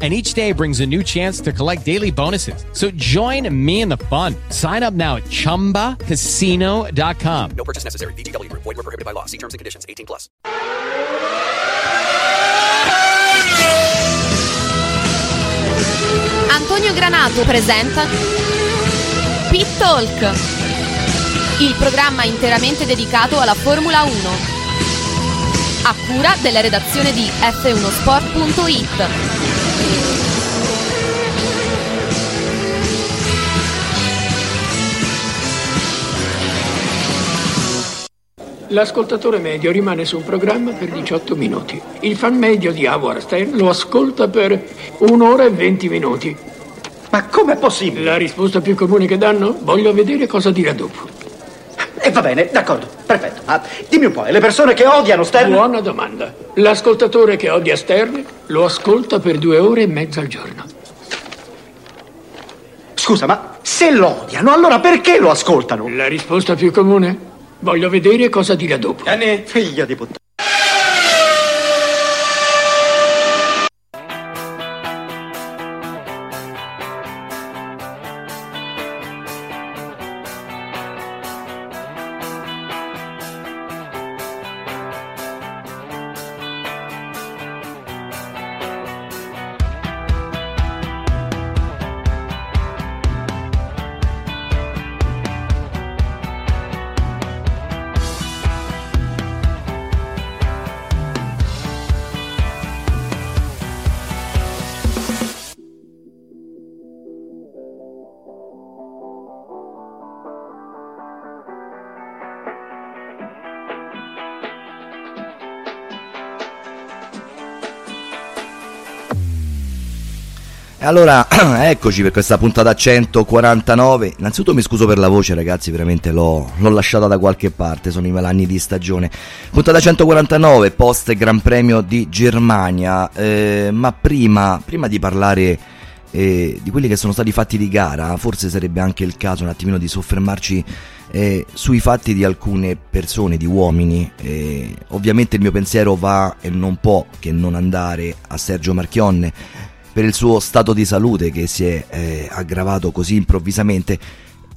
and each day brings a new chance to collect daily bonuses. So join me in the fun. Sign up now at ChumbaCasino.com. No purchase necessary. VGW Group. Void were prohibited by law. See terms and conditions. 18 plus. Antonio Granato presenta Pit Talk, il programma interamente dedicato alla Formula 1. A cura della redazione di f1sport.it. L'ascoltatore medio rimane su un programma per 18 minuti. Il fan medio di Howard Stern lo ascolta per un'ora e 20 minuti. Ma com'è possibile? La risposta più comune che danno? Voglio vedere cosa dirà dopo. E va bene, d'accordo, perfetto. Ah, dimmi un po', e le persone che odiano Stern? Buona domanda. L'ascoltatore che odia Stern lo ascolta per due ore e mezza al giorno. Scusa, ma se lo odiano, allora perché lo ascoltano? La risposta più comune? Voglio vedere cosa dirà dopo. Anni, figlia di puttana. Allora, eccoci per questa puntata 149. Innanzitutto mi scuso per la voce, ragazzi, veramente l'ho, l'ho lasciata da qualche parte, sono i malanni di stagione. Puntata 149, post Gran Premio di Germania. Eh, ma prima, prima di parlare eh, di quelli che sono stati fatti di gara, forse sarebbe anche il caso un attimino di soffermarci eh, sui fatti di alcune persone, di uomini. Eh, ovviamente il mio pensiero va e non può che non andare a Sergio Marchionne per il suo stato di salute che si è eh, aggravato così improvvisamente.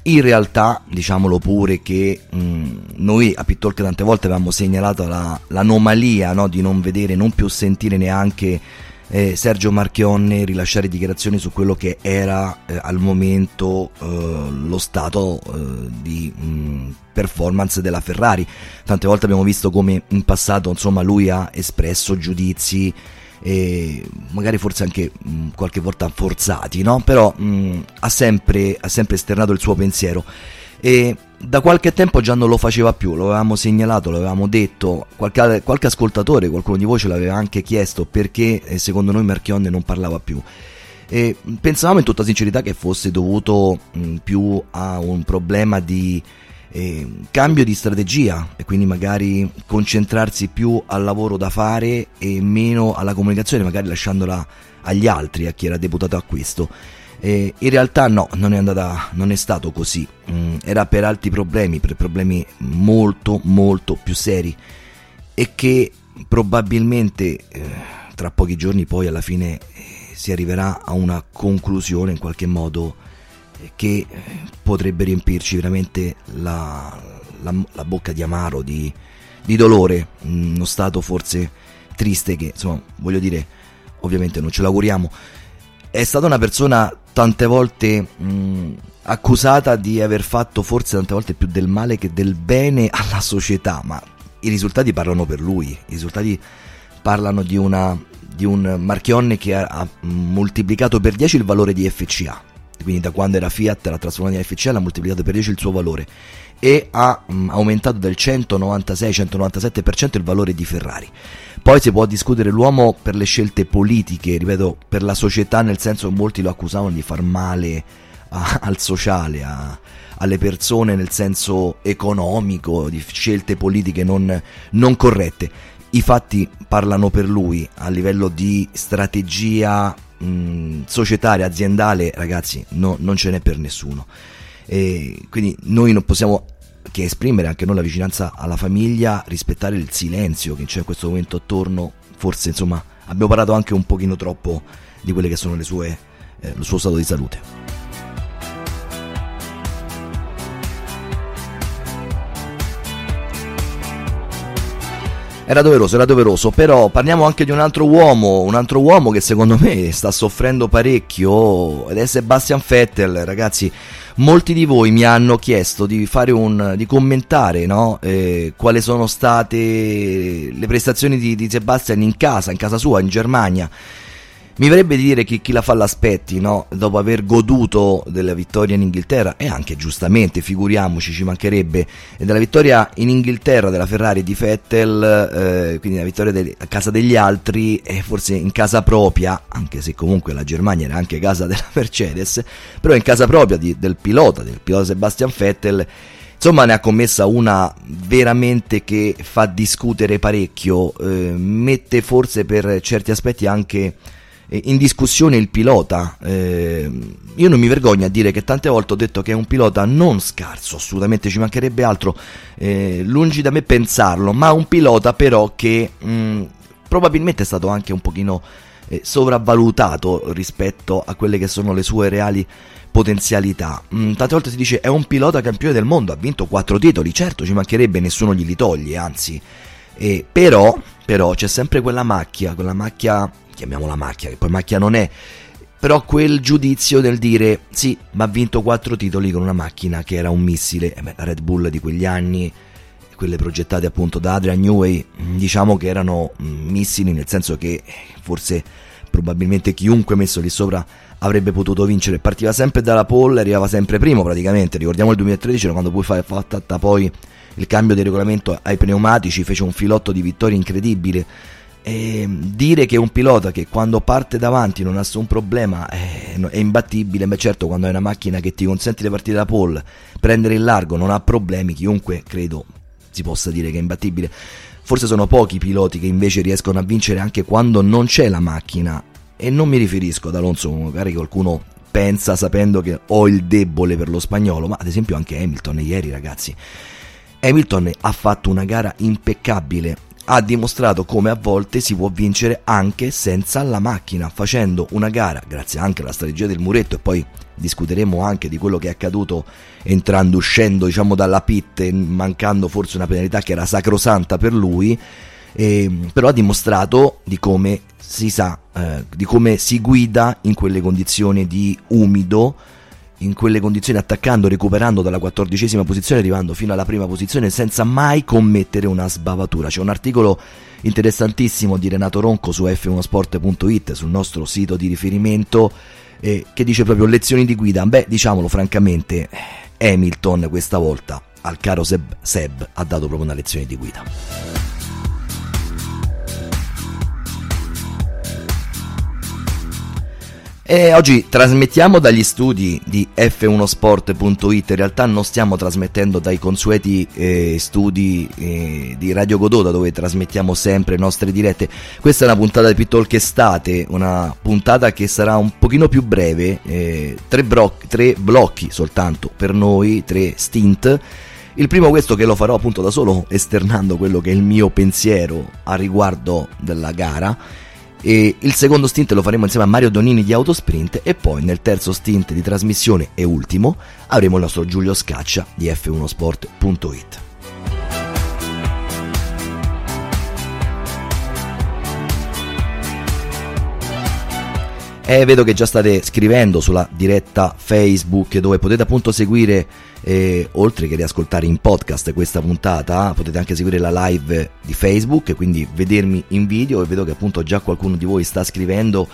In realtà, diciamolo pure che mh, noi a Pittalk tante volte avevamo segnalato la, l'anomalia no, di non vedere, non più sentire neanche eh, Sergio Marchionne rilasciare dichiarazioni su quello che era eh, al momento eh, lo stato eh, di mh, performance della Ferrari. Tante volte abbiamo visto come in passato insomma, lui ha espresso giudizi e magari forse anche mh, qualche volta forzati, no? però mh, ha, sempre, ha sempre esternato il suo pensiero e da qualche tempo già non lo faceva più, lo avevamo segnalato, lo avevamo detto, qualche, qualche ascoltatore, qualcuno di voi ce l'aveva anche chiesto perché eh, secondo noi Marchionne non parlava più. E pensavamo in tutta sincerità che fosse dovuto mh, più a un problema di eh, cambio di strategia e quindi magari concentrarsi più al lavoro da fare e meno alla comunicazione, magari lasciandola agli altri, a chi era deputato a questo. Eh, in realtà no, non è, andata, non è stato così, mm, era per altri problemi, per problemi molto molto più seri e che probabilmente eh, tra pochi giorni poi alla fine eh, si arriverà a una conclusione in qualche modo che potrebbe riempirci veramente la, la, la bocca di amaro, di, di, dolore, uno stato forse triste che, insomma, voglio dire, ovviamente non ce l'auguriamo. È stata una persona tante volte mh, accusata di aver fatto forse tante volte più del male che del bene alla società, ma i risultati parlano per lui, i risultati parlano di, una, di un Marchionne che ha, ha moltiplicato per 10 il valore di FCA quindi da quando era Fiat l'ha trasformato in FCL, ha moltiplicato per 10 il suo valore e ha mh, aumentato del 196-197% il valore di Ferrari. Poi si può discutere l'uomo per le scelte politiche, ripeto, per la società, nel senso che molti lo accusavano di far male a- al sociale, a- alle persone nel senso economico, di scelte politiche non, non corrette. I fatti parlano per lui a livello di strategia mh, societaria, aziendale, ragazzi, no- non ce n'è per nessuno. E quindi noi non possiamo che esprimere anche noi la vicinanza alla famiglia, rispettare il silenzio che c'è in questo momento attorno. Forse insomma abbiamo parlato anche un pochino troppo di quelle che sono le sue, eh, il suo stato di salute. Era doveroso, era doveroso, però parliamo anche di un altro uomo, un altro uomo che secondo me sta soffrendo parecchio ed è Sebastian Vettel, ragazzi. Molti di voi mi hanno chiesto di fare un di commentare, no? eh, quali sono state le prestazioni di, di Sebastian in casa, in casa sua, in Germania. Mi verrebbe di dire chi, chi la fa l'aspetti, no? Dopo aver goduto della vittoria in Inghilterra, e anche giustamente, figuriamoci, ci mancherebbe, della vittoria in Inghilterra della Ferrari di Vettel, eh, quindi la vittoria de- a casa degli altri, e forse in casa propria, anche se comunque la Germania era anche casa della Mercedes, però in casa propria di, del pilota, del pilota Sebastian Vettel, Insomma, ne ha commessa una veramente che fa discutere parecchio, eh, mette forse per certi aspetti anche in discussione il pilota. Eh, io non mi vergogno a dire che tante volte ho detto che è un pilota non scarso, assolutamente ci mancherebbe altro, eh, lungi da me pensarlo, ma un pilota però che mh, probabilmente è stato anche un pochino eh, sopravvalutato rispetto a quelle che sono le sue reali potenzialità. Mm, tante volte si dice è un pilota campione del mondo, ha vinto quattro titoli, certo ci mancherebbe, nessuno glieli toglie, anzi. Eh, però, però c'è sempre quella macchia, quella macchia, chiamiamola macchia, che poi macchia non è, però quel giudizio del dire sì, ma ha vinto quattro titoli con una macchina che era un missile, eh beh, la Red Bull di quegli anni, quelle progettate appunto da Adrian Newey, mm, diciamo che erano mm, missili nel senso che eh, forse probabilmente chiunque messo lì sopra avrebbe potuto vincere. Partiva sempre dalla pole, arrivava sempre primo praticamente. Ricordiamo il 2013 quando poi fa fatta poi il cambio di regolamento ai pneumatici, fece un filotto di vittorie incredibile. E dire che un pilota che quando parte davanti non ha nessun problema è, è imbattibile, ma certo quando hai una macchina che ti consente di partire da pole, prendere il largo, non ha problemi, chiunque credo si possa dire che è imbattibile. Forse sono pochi i piloti che invece riescono a vincere anche quando non c'è la macchina. E non mi riferisco ad Alonso, magari qualcuno pensa sapendo che ho il debole per lo spagnolo, ma ad esempio anche Hamilton ieri ragazzi. Hamilton ha fatto una gara impeccabile, ha dimostrato come a volte si può vincere anche senza la macchina, facendo una gara, grazie anche alla strategia del muretto e poi discuteremo anche di quello che è accaduto entrando, uscendo diciamo dalla pit, mancando forse una penalità che era sacrosanta per lui, eh, però ha dimostrato di come si sa, eh, di come si guida in quelle condizioni di umido, in quelle condizioni attaccando, recuperando dalla quattordicesima posizione, arrivando fino alla prima posizione senza mai commettere una sbavatura. C'è un articolo interessantissimo di Renato Ronco su f1sport.it, sul nostro sito di riferimento, eh, che dice proprio lezioni di guida. Beh, diciamolo francamente, Hamilton questa volta al caro Seb, Seb ha dato proprio una lezione di guida. E oggi trasmettiamo dagli studi di f1sport.it, in realtà non stiamo trasmettendo dai consueti eh, studi eh, di Radio Gododa dove trasmettiamo sempre le nostre dirette. Questa è una puntata di Pittalk Estate, una puntata che sarà un pochino più breve, eh, tre, bro- tre blocchi soltanto per noi, tre stint. Il primo questo che lo farò appunto da solo esternando quello che è il mio pensiero a riguardo della gara e il secondo stint lo faremo insieme a Mario Donini di Autosprint e poi nel terzo stint di trasmissione e ultimo avremo il nostro Giulio Scaccia di f1sport.it. E vedo che già state scrivendo sulla diretta Facebook dove potete appunto seguire, eh, oltre che riascoltare in podcast questa puntata, potete anche seguire la live di Facebook, quindi vedermi in video e vedo che appunto già qualcuno di voi sta scrivendo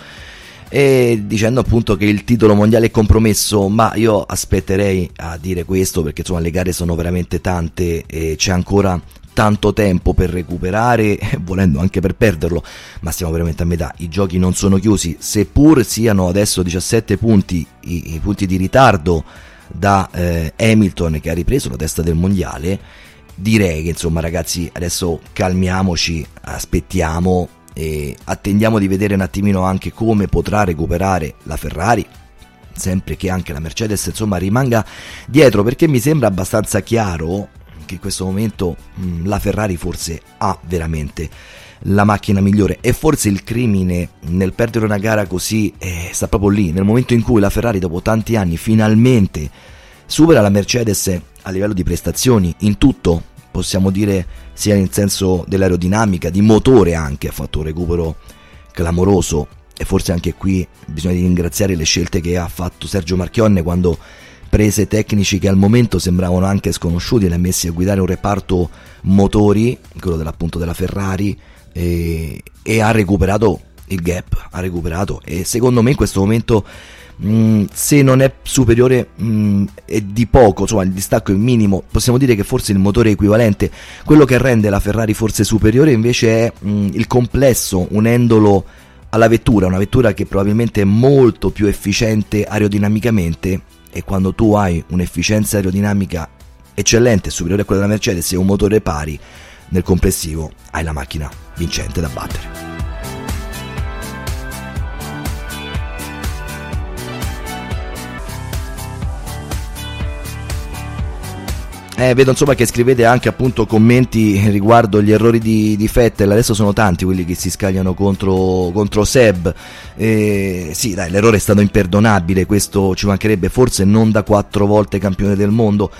e dicendo appunto che il titolo mondiale è compromesso, ma io aspetterei a dire questo perché insomma le gare sono veramente tante e c'è ancora tanto tempo per recuperare, volendo anche per perderlo, ma stiamo veramente a metà. I giochi non sono chiusi, seppur siano adesso 17 punti i, i punti di ritardo da eh, Hamilton che ha ripreso la testa del mondiale. Direi che insomma ragazzi adesso calmiamoci, aspettiamo e attendiamo di vedere un attimino anche come potrà recuperare la Ferrari sempre che anche la Mercedes insomma rimanga dietro perché mi sembra abbastanza chiaro che in questo momento mh, la Ferrari forse ha veramente la macchina migliore. E forse il crimine nel perdere una gara così eh, sta proprio lì nel momento in cui la Ferrari dopo tanti anni finalmente supera la Mercedes a livello di prestazioni in tutto possiamo dire sia nel senso dell'aerodinamica di motore anche ha fatto un recupero clamoroso. E forse anche qui bisogna ringraziare le scelte che ha fatto Sergio Marchionne quando prese tecnici che al momento sembravano anche sconosciuti e li ha messi a guidare un reparto motori, quello dell'appunto della Ferrari, e, e ha recuperato il gap, ha recuperato. E secondo me in questo momento mm, se non è superiore mm, è di poco, insomma il distacco è minimo, possiamo dire che forse il motore è equivalente, quello che rende la Ferrari forse superiore invece è mm, il complesso unendolo alla vettura, una vettura che probabilmente è molto più efficiente aerodinamicamente e quando tu hai un'efficienza aerodinamica eccellente, superiore a quella della Mercedes e un motore pari, nel complessivo hai la macchina vincente da battere. Eh, vedo insomma che scrivete anche appunto commenti riguardo gli errori di, di Fettel, adesso sono tanti quelli che si scagliano contro, contro Seb. Eh, sì, dai, l'errore è stato imperdonabile, questo ci mancherebbe, forse non da quattro volte campione del mondo,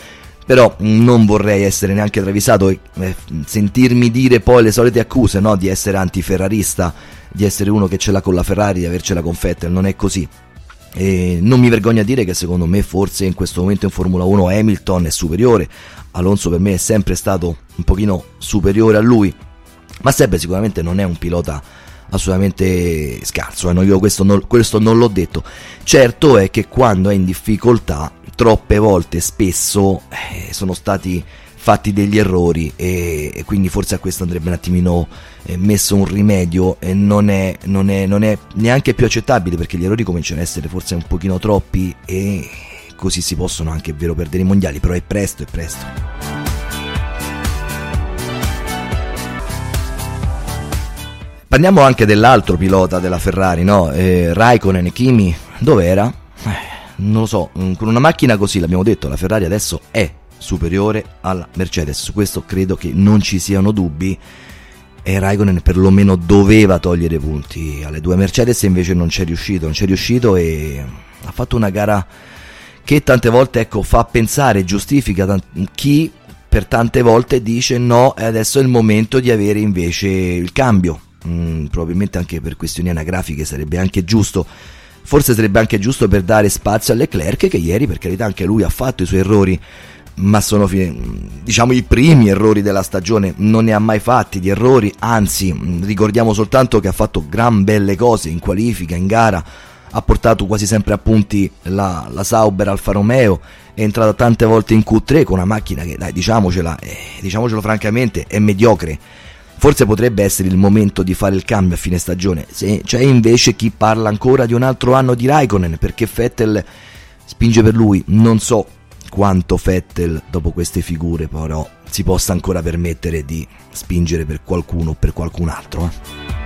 però non vorrei essere neanche travisato e eh, sentirmi dire poi le solite accuse no? di essere antiferrarista, di essere uno che ce l'ha con la Ferrari, di avercela con Fettel, non è così. E non mi vergogno a dire che secondo me forse in questo momento in Formula 1 Hamilton è superiore, Alonso per me è sempre stato un pochino superiore a lui, ma Seb sicuramente non è un pilota assolutamente scarso, eh? io questo non, questo non l'ho detto. Certo è che quando è in difficoltà, troppe volte, spesso, eh, sono stati fatti degli errori e, e, quindi forse a questo andrebbe un attimino eh, messo un rimedio e non è, non, è, non è neanche più accettabile perché gli errori cominciano a essere forse un pochino troppi e così si possono anche, è vero, perdere i mondiali, però è presto, è presto. Parliamo anche dell'altro pilota della Ferrari, no? Eh, Raikkonen e Kimi, dov'era? Eh, non lo so, con una macchina così, l'abbiamo detto, la Ferrari adesso è superiore alla Mercedes. Su questo credo che non ci siano dubbi. E Raikkonen perlomeno doveva togliere punti alle due Mercedes, invece non c'è riuscito. Non c'è riuscito e ha fatto una gara che tante volte ecco, fa pensare, giustifica tant- chi per tante volte dice no, adesso è il momento di avere invece il cambio. Mm, probabilmente anche per questioni anagrafiche sarebbe anche giusto. Forse sarebbe anche giusto per dare spazio a Leclerc che ieri per carità anche lui ha fatto i suoi errori ma sono diciamo i primi errori della stagione, non ne ha mai fatti di errori, anzi ricordiamo soltanto che ha fatto gran belle cose in qualifica, in gara, ha portato quasi sempre a punti la, la Sauber Alfa Romeo, è entrata tante volte in Q3 con una macchina che dai diciamocela, eh, diciamocelo francamente è mediocre. Forse potrebbe essere il momento di fare il cambio a fine stagione. Se c'è invece chi parla ancora di un altro anno di Raikkonen perché Vettel spinge per lui, non so quanto Vettel dopo queste figure però si possa ancora permettere di spingere per qualcuno o per qualcun altro. Eh.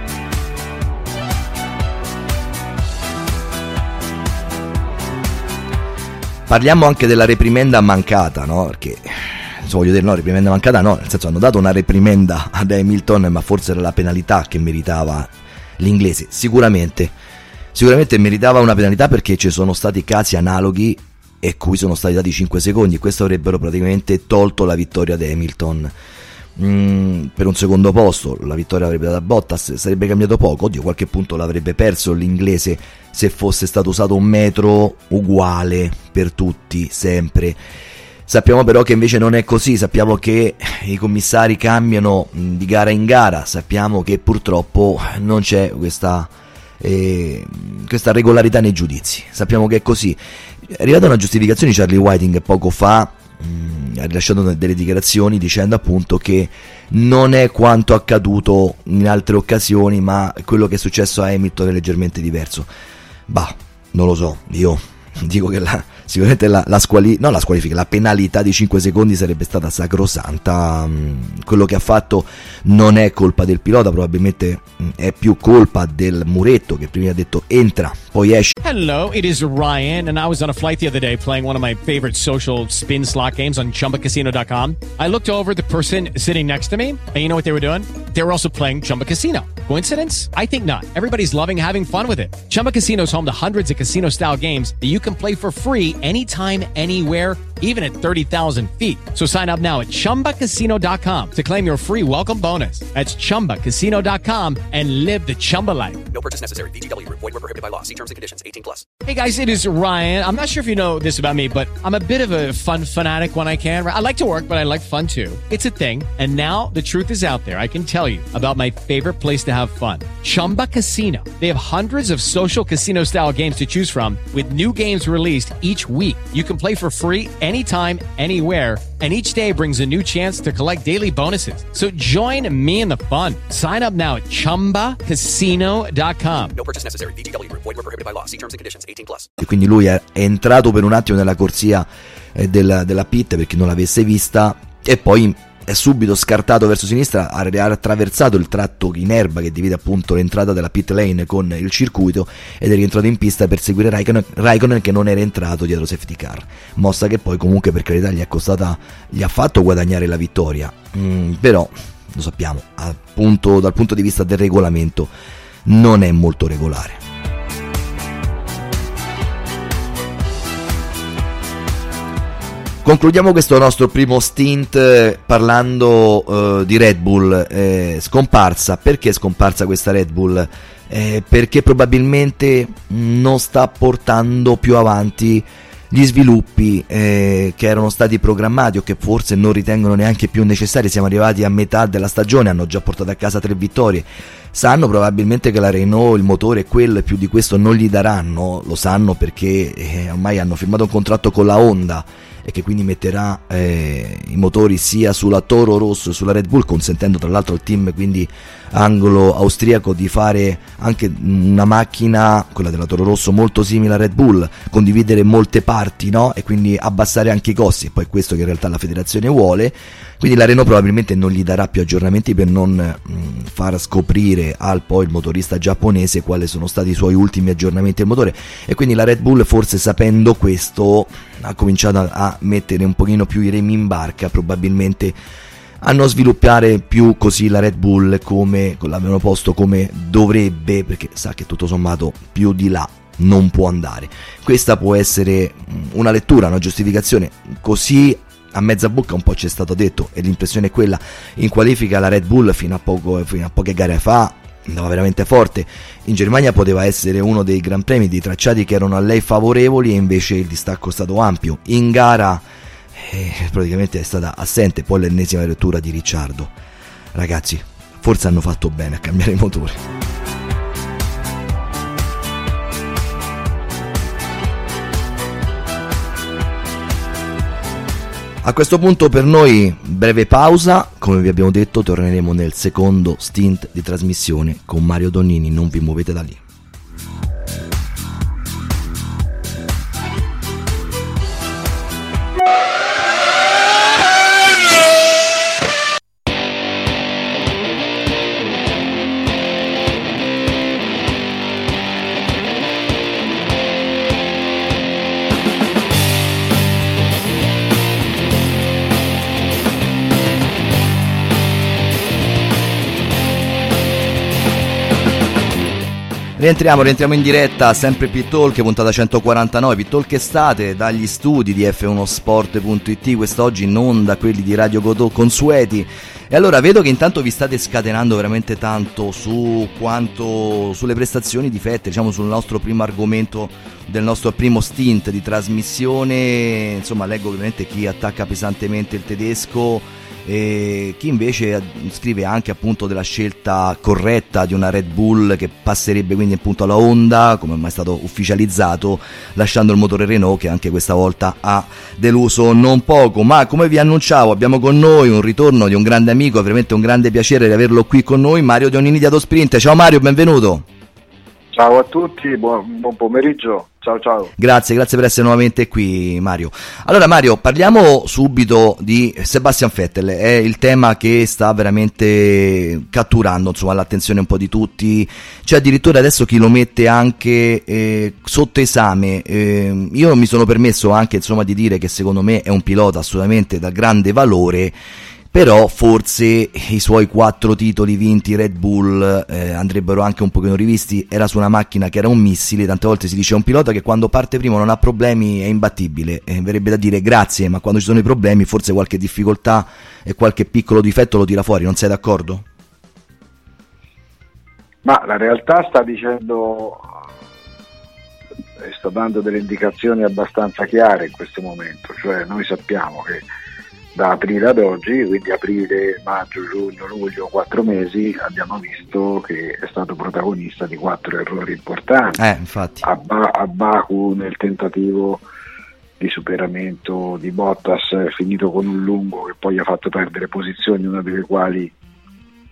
Parliamo anche della reprimenda mancata, no? Perché voglio dire no, reprimenda mancata no, nel senso hanno dato una reprimenda ad Hamilton, ma forse era la penalità che meritava l'inglese, sicuramente. Sicuramente meritava una penalità perché ci sono stati casi analoghi e cui sono stati dati 5 secondi. Questo avrebbero praticamente tolto la vittoria di Hamilton. Mm, per un secondo posto la vittoria avrebbe dato a Bottas, sarebbe cambiato poco. Oddio, qualche punto l'avrebbe perso l'inglese se fosse stato usato un metro uguale per tutti, sempre. Sappiamo però che invece non è così, sappiamo che i commissari cambiano mm, di gara in gara, sappiamo che purtroppo non c'è questa, eh, questa regolarità nei giudizi, sappiamo che è così. È arrivata una giustificazione di Charlie Whiting poco fa mh, ha rilasciato delle dichiarazioni dicendo appunto che non è quanto accaduto in altre occasioni, ma quello che è successo a Hamilton è leggermente diverso. Bah, non lo so, io dico che la, sicuramente la, la, squali- no, la squalifica, la penalità di 5 secondi sarebbe stata sacrosanta. Mm, quello che ha fatto non è colpa del pilota, probabilmente mm, è più colpa del muretto che prima ha detto entra, poi esce. Hello, it is Ryan, and I was on a flight the other day playing one of my favorite social spin slot games on chumbacasino.com. I looked over the person sitting next to me, and you know what they were doing? They were also playing Chumba Casino. Coincidence? I think not. Everybody's loving having fun with it. Chumba Casino is home to hundreds of casino style games that you can play for free anytime, anywhere, even at 30,000 feet. So sign up now at chumbacasino.com to claim your free welcome bonus. That's chumbacasino.com and live the Chumba life. No purchase necessary. Group. Void were prohibited by law. See terms and conditions. 18 plus. Hey guys, it is Ryan. I'm not sure if you know this about me, but I'm a bit of a fun fanatic when I can. I like to work, but I like fun too. It's a thing. And now the truth is out there. I can tell you about my favorite place to have fun. Chumba Casino. They have hundreds of social casino style games to choose from with new games released each week. You can play for free anytime, anywhere, and each day brings a new chance to collect daily bonuses. So join me in the fun. Sign up now at ChumbaCasino.com. No purchase necessary. VGW Group. Void were prohibited by law. See terms and conditions. 18 plus. E quindi lui è è entrato per un attimo nella corsia eh, della, della pit per chi non l'avesse vista e poi è subito scartato verso sinistra, ha attraversato il tratto in erba che divide appunto l'entrata della pit lane con il circuito ed è rientrato in pista per seguire Raikkonen, Raikkonen che non era entrato dietro safety car. Mossa che poi comunque per carità gli costata, gli ha fatto guadagnare la vittoria. Mm, però lo sappiamo, appunto dal punto di vista del regolamento non è molto regolare. Concludiamo questo nostro primo stint eh, parlando eh, di Red Bull eh, scomparsa. Perché è scomparsa questa Red Bull? Eh, perché probabilmente non sta portando più avanti gli sviluppi eh, che erano stati programmati o che forse non ritengono neanche più necessari. Siamo arrivati a metà della stagione, hanno già portato a casa tre vittorie. Sanno probabilmente che la Renault, il motore e più di questo non gli daranno, lo sanno perché eh, ormai hanno firmato un contratto con la Honda e che quindi metterà eh, i motori sia sulla Toro Rosso che sulla Red Bull, consentendo tra l'altro al team quindi anglo-austriaco di fare anche una macchina, quella della Toro Rosso, molto simile a Red Bull, condividere molte parti no? e quindi abbassare anche i costi, e poi questo che in realtà la federazione vuole. Quindi la Renault probabilmente non gli darà più aggiornamenti per non mh, far scoprire al poi il motorista giapponese quali sono stati i suoi ultimi aggiornamenti al motore e quindi la Red Bull forse sapendo questo ha cominciato a, a mettere un pochino più i remi in barca probabilmente a non sviluppare più così la Red Bull come l'avevano posto come dovrebbe perché sa che tutto sommato più di là non può andare. Questa può essere una lettura una giustificazione. Così a mezza bocca un po' ci è stato detto e l'impressione è quella. In qualifica la Red Bull fino a, poco, fino a poche gare fa andava veramente forte. In Germania poteva essere uno dei gran premi dei tracciati che erano a lei favorevoli e invece il distacco è stato ampio. In gara eh, praticamente è stata assente poi l'ennesima lettura di Ricciardo. Ragazzi forse hanno fatto bene a cambiare i A questo punto per noi breve pausa, come vi abbiamo detto torneremo nel secondo stint di trasmissione con Mario Donnini, non vi muovete da lì. Rientriamo, rientriamo in diretta, sempre Pittalk, puntata 149, Pittalk estate, dagli studi di f1sport.it, quest'oggi non da quelli di Radio Godot consueti. E allora vedo che intanto vi state scatenando veramente tanto su quanto, sulle prestazioni di Fette, diciamo sul nostro primo argomento del nostro primo stint di trasmissione, insomma leggo ovviamente chi attacca pesantemente il tedesco e chi invece scrive anche appunto della scelta corretta di una Red Bull che passerebbe quindi appunto alla Honda, come ormai è stato ufficializzato, lasciando il motore Renault che anche questa volta ha deluso non poco. Ma come vi annunciavo, abbiamo con noi un ritorno di un grande amico, è veramente un grande piacere di averlo qui con noi, Mario Dionini di Adosprint. Ciao Mario, benvenuto. Ciao a tutti, buon, buon, pomeriggio. Ciao ciao. Grazie, grazie per essere nuovamente qui Mario. Allora Mario, parliamo subito di Sebastian Vettel, è il tema che sta veramente catturando insomma, l'attenzione un po' di tutti, c'è addirittura adesso chi lo mette anche eh, sotto esame. Eh, io mi sono permesso anche insomma, di dire che secondo me è un pilota assolutamente da grande valore però forse i suoi quattro titoli vinti Red Bull eh, andrebbero anche un pochino rivisti, era su una macchina che era un missile, tante volte si dice un pilota che quando parte primo non ha problemi è imbattibile, eh, verrebbe da dire grazie, ma quando ci sono i problemi forse qualche difficoltà e qualche piccolo difetto lo tira fuori, non sei d'accordo? Ma la realtà sta dicendo, eh, sta dando delle indicazioni abbastanza chiare in questo momento, cioè noi sappiamo che da aprile ad oggi, quindi aprile, maggio, giugno, luglio, quattro mesi, abbiamo visto che è stato protagonista di quattro errori importanti. Eh, a, ba- a, Baku nel tentativo di superamento di Bottas è finito con un lungo che poi ha fatto perdere posizioni, una delle quali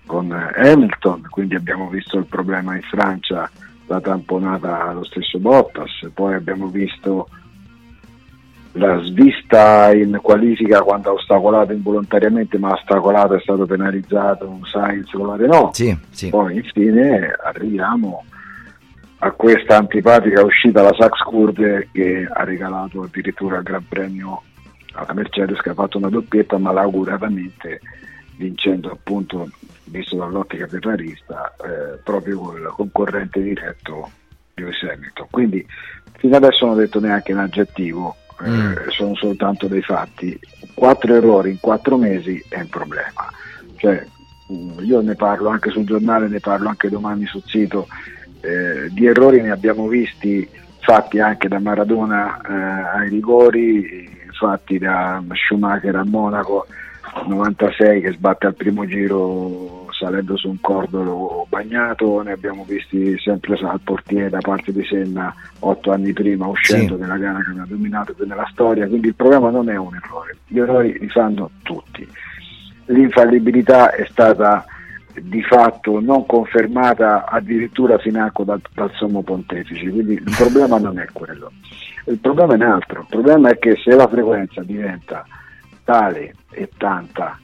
con Hamilton, quindi abbiamo visto il problema in Francia, la tamponata lo stesso Bottas, poi abbiamo visto la svista in qualifica quando ha ostacolato involontariamente ma ha ostacolato è stato penalizzato un Sainz con la Renault sì, sì. poi infine arriviamo a questa antipatica uscita la Sax Kurde che ha regalato addirittura il Gran Premio alla Mercedes che ha fatto una doppietta malauguratamente vincendo appunto visto dall'ottica ferrarista eh, proprio col concorrente diretto Lewis Hamilton. Quindi fino adesso non ho detto neanche un aggettivo mm. eh, sono soltanto dei fatti. Quattro errori in quattro mesi è un problema. Cioè, mm, io ne parlo anche sul giornale, ne parlo anche domani sul sito. Eh, di errori ne abbiamo visti fatti anche da Maradona eh, ai rigori, fatti da Schumacher a Monaco 96 che sbatte al primo giro salendo su un cordolo bagnato, ne abbiamo visti sempre al portiere da parte di Senna otto anni prima uscendo sì. nella gara che aveva dominato nella storia, quindi il problema non è un errore, gli errori li fanno tutti. L'infallibilità è stata di fatto non confermata addirittura financo dal, dal sommo pontefice, quindi il problema non è quello. Il problema è un altro, il problema è che se la frequenza diventa tale e tanta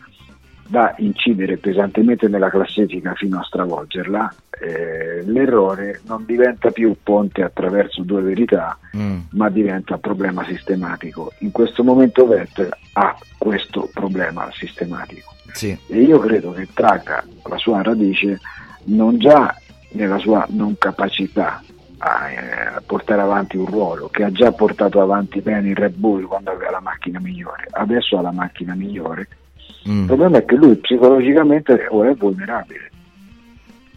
da incidere pesantemente nella classifica fino a stravolgerla, eh, l'errore non diventa più ponte attraverso due verità, mm. ma diventa problema sistematico. In questo momento Vettel ha questo problema sistematico sì. e io credo che tragga la sua radice non già nella sua non capacità a eh, portare avanti un ruolo che ha già portato avanti bene il Red Bull quando aveva la macchina migliore, adesso ha la macchina migliore Mm. Il problema è che lui psicologicamente è vulnerabile.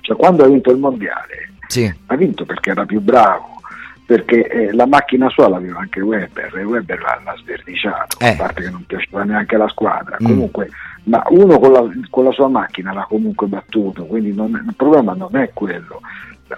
Cioè, quando ha vinto il mondiale, sì. ha vinto perché era più bravo, perché eh, la macchina sua l'aveva anche Weber e Weber l'ha, l'ha sverniciato, eh. a parte che non piaceva neanche la squadra. Mm. Comunque, ma uno con la, con la, sua macchina l'ha comunque battuto, quindi non, il problema non è quello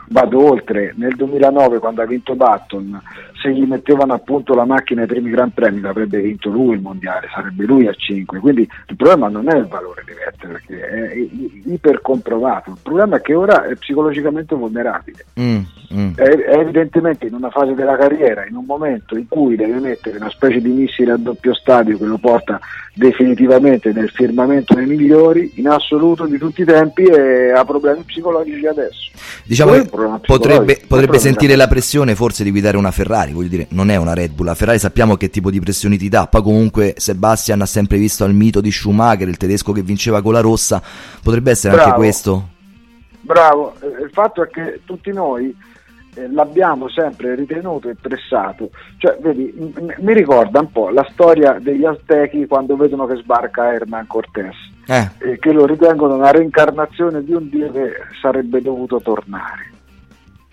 vado oltre, nel 2009 quando ha vinto Button, se gli mettevano appunto la macchina ai primi Gran Premi l'avrebbe vinto lui il mondiale, sarebbe lui a 5, quindi il problema non è il valore di Vettel perché è ipercomprovato, il problema è che ora è psicologicamente vulnerabile, mm, mm. È, è, evidentemente in una fase della carriera, in un momento in cui deve mettere una specie di missile a doppio stadio che lo porta definitivamente nel firmamento dei migliori in assoluto di tutti i tempi e ha problemi psicologici adesso. Diciamo che potrebbe, potrebbe sentire la pressione forse di guidare una Ferrari, voglio dire, non è una Red Bull, la Ferrari sappiamo che tipo di pressioni ti dà, poi comunque Sebastian ha sempre visto il mito di Schumacher, il tedesco che vinceva con la rossa, potrebbe essere Bravo. anche questo? Bravo, eh, il fatto è che tutti noi eh, l'abbiamo sempre ritenuto e pressato. Cioè, vedi, m- mi ricorda un po' la storia degli aztechi quando vedono che sbarca Herman Cortés, eh, che lo ritengono una reincarnazione di un dio che sarebbe dovuto tornare.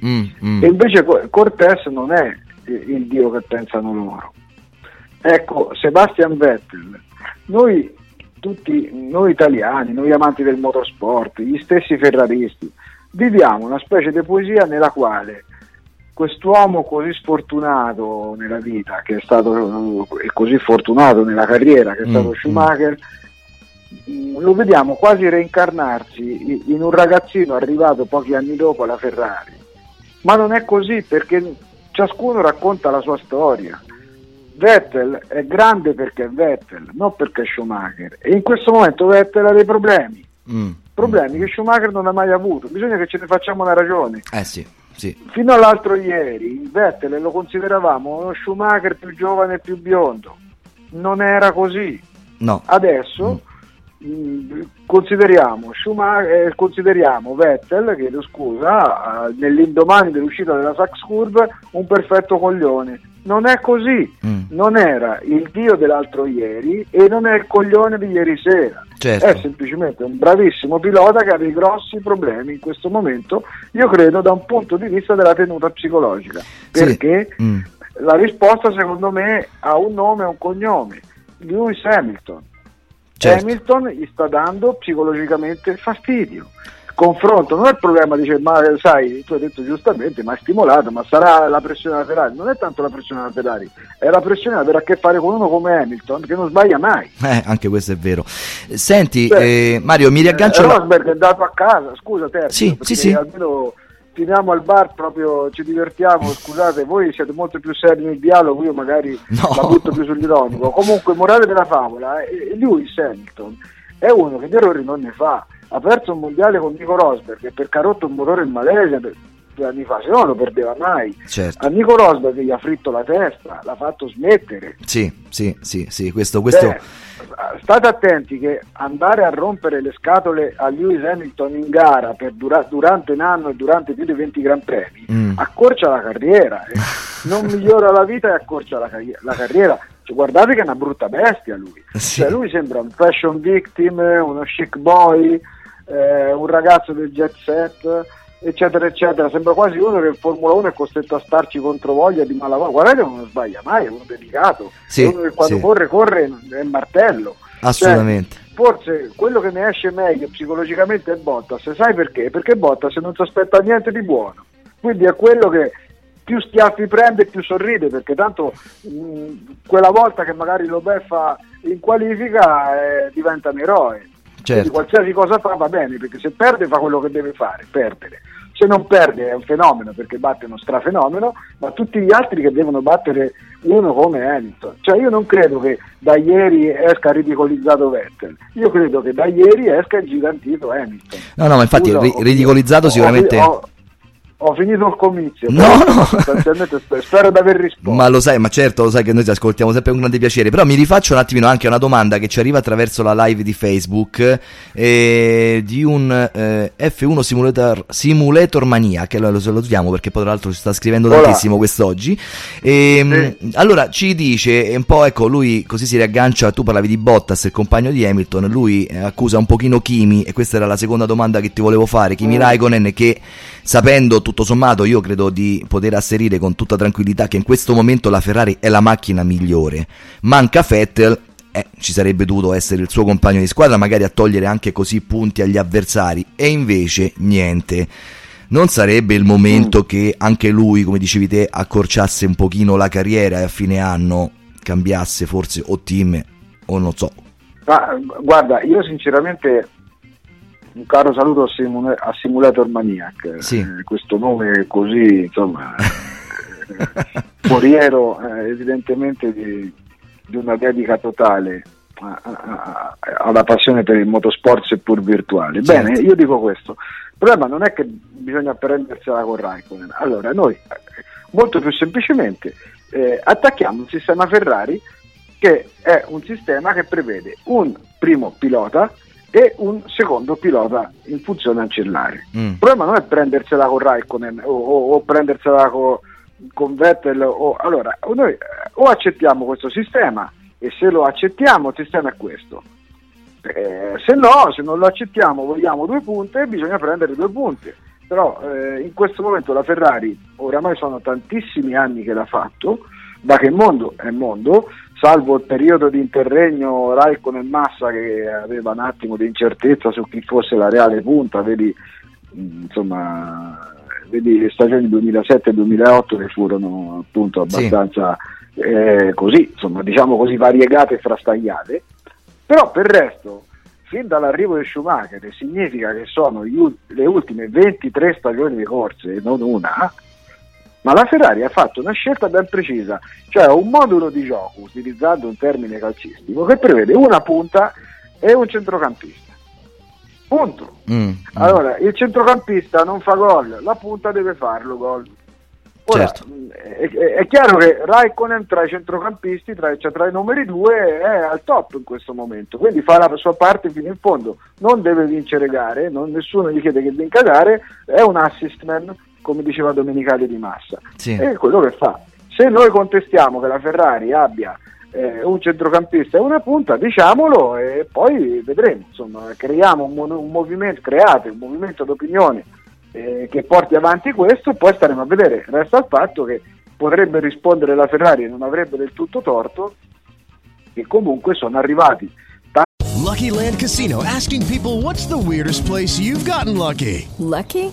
Mm, mm. E invece Cortés non è il dio che pensano loro. Ecco, Sebastian Vettel, noi tutti noi italiani, noi amanti del motorsport, gli stessi ferraristi, viviamo una specie di poesia nella quale quest'uomo così sfortunato nella vita, che è stato e così fortunato nella carriera, che è stato Mm, Schumacher, lo vediamo quasi reincarnarsi in un ragazzino arrivato pochi anni dopo alla Ferrari. Ma non è così perché ciascuno racconta la sua storia. Vettel è grande perché è Vettel, non perché è Schumacher. E in questo momento Vettel ha dei problemi, Mm. problemi che Schumacher non ha mai avuto. Bisogna che ce ne facciamo una ragione. Eh sì, sì. Fino all'altro ieri Vettel lo consideravamo uno Schumacher più giovane e più biondo. Non era così. No. Adesso mh, consideriamo, Schumacher, eh, consideriamo Vettel, chiedo scusa, eh, nell'indomani dell'uscita della Sax Curve un perfetto coglione. Non è così, Mm. non era il dio dell'altro ieri e non è il coglione di ieri sera. Certo. È semplicemente un bravissimo pilota che ha dei grossi problemi in questo momento, io credo da un punto di vista della tenuta psicologica. Sì. Perché Mm. la risposta secondo me ha un nome e un cognome, Lewis Hamilton. Certo. Hamilton gli sta dando psicologicamente fastidio. Confronto, non è il problema, dice, ma sai, tu hai detto giustamente, ma è stimolato, ma sarà la pressione della Ferrari. Non è tanto la pressione della Ferrari, è la pressione di avere a che fare con uno come Hamilton che non sbaglia mai. Eh, anche questo è vero. Senti, Beh, eh, Mario, mi riaggancio... Eh, Rosberg è andato a casa, scusa Terzo, Sì, sì, sì. almeno finiamo al bar proprio, ci divertiamo, scusate, voi siete molto più seri nel dialogo, io magari No. la butto più sull'ironico. Comunque, morale della favola, eh, Lewis Hamilton è uno che di errori non ne fa, ha perso un mondiale con Nico Rosberg perché ha rotto un motore in Malesia per- due anni fa, se no non lo perdeva mai. Certo. A Nico Rosberg gli ha fritto la testa, l'ha fatto smettere. Sì, sì, sì, sì, questo... questo... Beh, state attenti che andare a rompere le scatole a Lewis Hamilton in gara per dura- durante un anno e durante più di 20 Gran Premi Mm. accorcia la carriera, eh. non migliora la vita e accorcia la, carri- la carriera. Cioè, guardate che è una brutta bestia lui. Sì. Cioè, lui sembra un fashion victim, uno chic boy, eh, un ragazzo del jet set, eccetera, eccetera. Sembra quasi uno che in Formula 1 è costretto a starci contro voglia di malavoglia. Guardate che non sbaglia mai, è uno dedicato, Sì, è uno che quando sì. corre, corre, è martello. Assolutamente. Cioè, forse quello che ne esce meglio psicologicamente è Bottas, sai perché? Perché Bottas non si aspetta niente di buono, quindi è quello che più schiaffi prende più sorride, perché tanto mh, quella volta che magari lo beffa in qualifica eh, diventa un eroe. Quindi Certo. qualsiasi cosa fa va bene, perché se perde fa quello che deve fare, perdere. Se non perde è un fenomeno perché batte uno strafenomeno, ma tutti gli altri che devono battere uno come Hamilton. Cioè io non credo che da ieri esca ridicolizzato Vettel, io credo che da ieri esca ingigantito Hamilton. No, no, ma infatti Scusa, ridicolizzato ho- sicuramente... Ho, ho finito il comizio. No, no. Sostanzialmente spero, di aver risposto. Ma lo sai, ma certo, lo sai che noi ti ascoltiamo sempre con grande piacere. Però mi rifaccio un attimino anche a una domanda che ci arriva attraverso la live di Facebook eh, di un eh, F1 Simulator, Simulator Mania, che lo, lo salutiamo perché poi tra l'altro ci sta scrivendo Hola. tantissimo quest'oggi. E, Allora ci dice, un po' ecco, lui così si riaggancia, tu parlavi di Bottas, il compagno di Hamilton, lui eh, accusa un pochino Kimi, e questa era la seconda domanda che ti volevo fare, Kimi Mm. Raikkonen che sapendo tutto sommato io credo di poter asserire con tutta tranquillità che in questo momento la Ferrari è la macchina migliore, manca Vettel, eh, ci sarebbe dovuto essere il suo compagno di squadra, magari a togliere anche così punti agli avversari, e invece niente. Non sarebbe il momento che anche lui, come dicevi te, accorciasse un pochino la carriera e a fine anno cambiasse forse o team o non so. Ma, guarda, io sinceramente un caro saluto a, Simula- a Simulator Maniac, Sì. Eh, questo nome così, insomma, eh, foriero eh, evidentemente di, di una dedica totale a- a- a- alla passione per il motorsport seppur virtuale. Certo. Bene, io dico questo, il problema non è che bisogna prendersela con Raikkonen, allora noi eh, molto più semplicemente eh, attacchiamo il sistema Ferrari che è un sistema che prevede un primo pilota e un secondo pilota in funzione ancillare. Mm. Il problema non è prendersela con Raikkonen o, o- o prendersela co- con Vettel. O, allora, o noi eh, o accettiamo questo sistema e se lo accettiamo il sistema è questo. Eh, se no, se non lo accettiamo, vogliamo due punte, bisogna prendere due punte. Però eh, in questo momento la Ferrari, oramai sono tantissimi anni che l'ha fatto, da che mondo è mondo, salvo il periodo di interregno Raikkonen e Massa che aveva un attimo di incertezza su chi fosse la reale punta, vedi, mh, insomma, vedi le stagioni 2007 e 2008 che furono appunto Sì. abbastanza eh, così, insomma, diciamo così variegate e frastagliate, però per il resto, fin dall'arrivo di Schumacher, significa che sono le ultime 23 stagioni di corse e non una, ma la Ferrari ha fatto una scelta ben precisa, cioè un modulo di gioco, utilizzando un termine calcistico, che prevede una punta e un centrocampista. Punto. Mm, mm. Allora, il centrocampista non fa gol, la punta deve farlo gol. Ora, Certo. è- è chiaro che Raikkonen tra i centrocampisti, tra, cioè tra i numeri due, è al top in questo momento, quindi fa la sua parte fino in fondo, non deve vincere gare, non- nessuno gli chiede che vinca gare, è un assist man, come diceva Domenicali di Massa, Sì. è quello che fa. Se noi contestiamo che la Ferrari abbia eh, un centrocampista e una punta, diciamolo e poi vedremo, insomma, creiamo un, mo- un movimento, create un movimento d'opinione eh, che porti avanti questo, poi staremo a vedere. Resta il fatto che potrebbe rispondere la Ferrari e non avrebbe del tutto torto, che comunque sono arrivati Lucky Land Casino asking people what's the weirdest place you've gotten lucky? Lucky?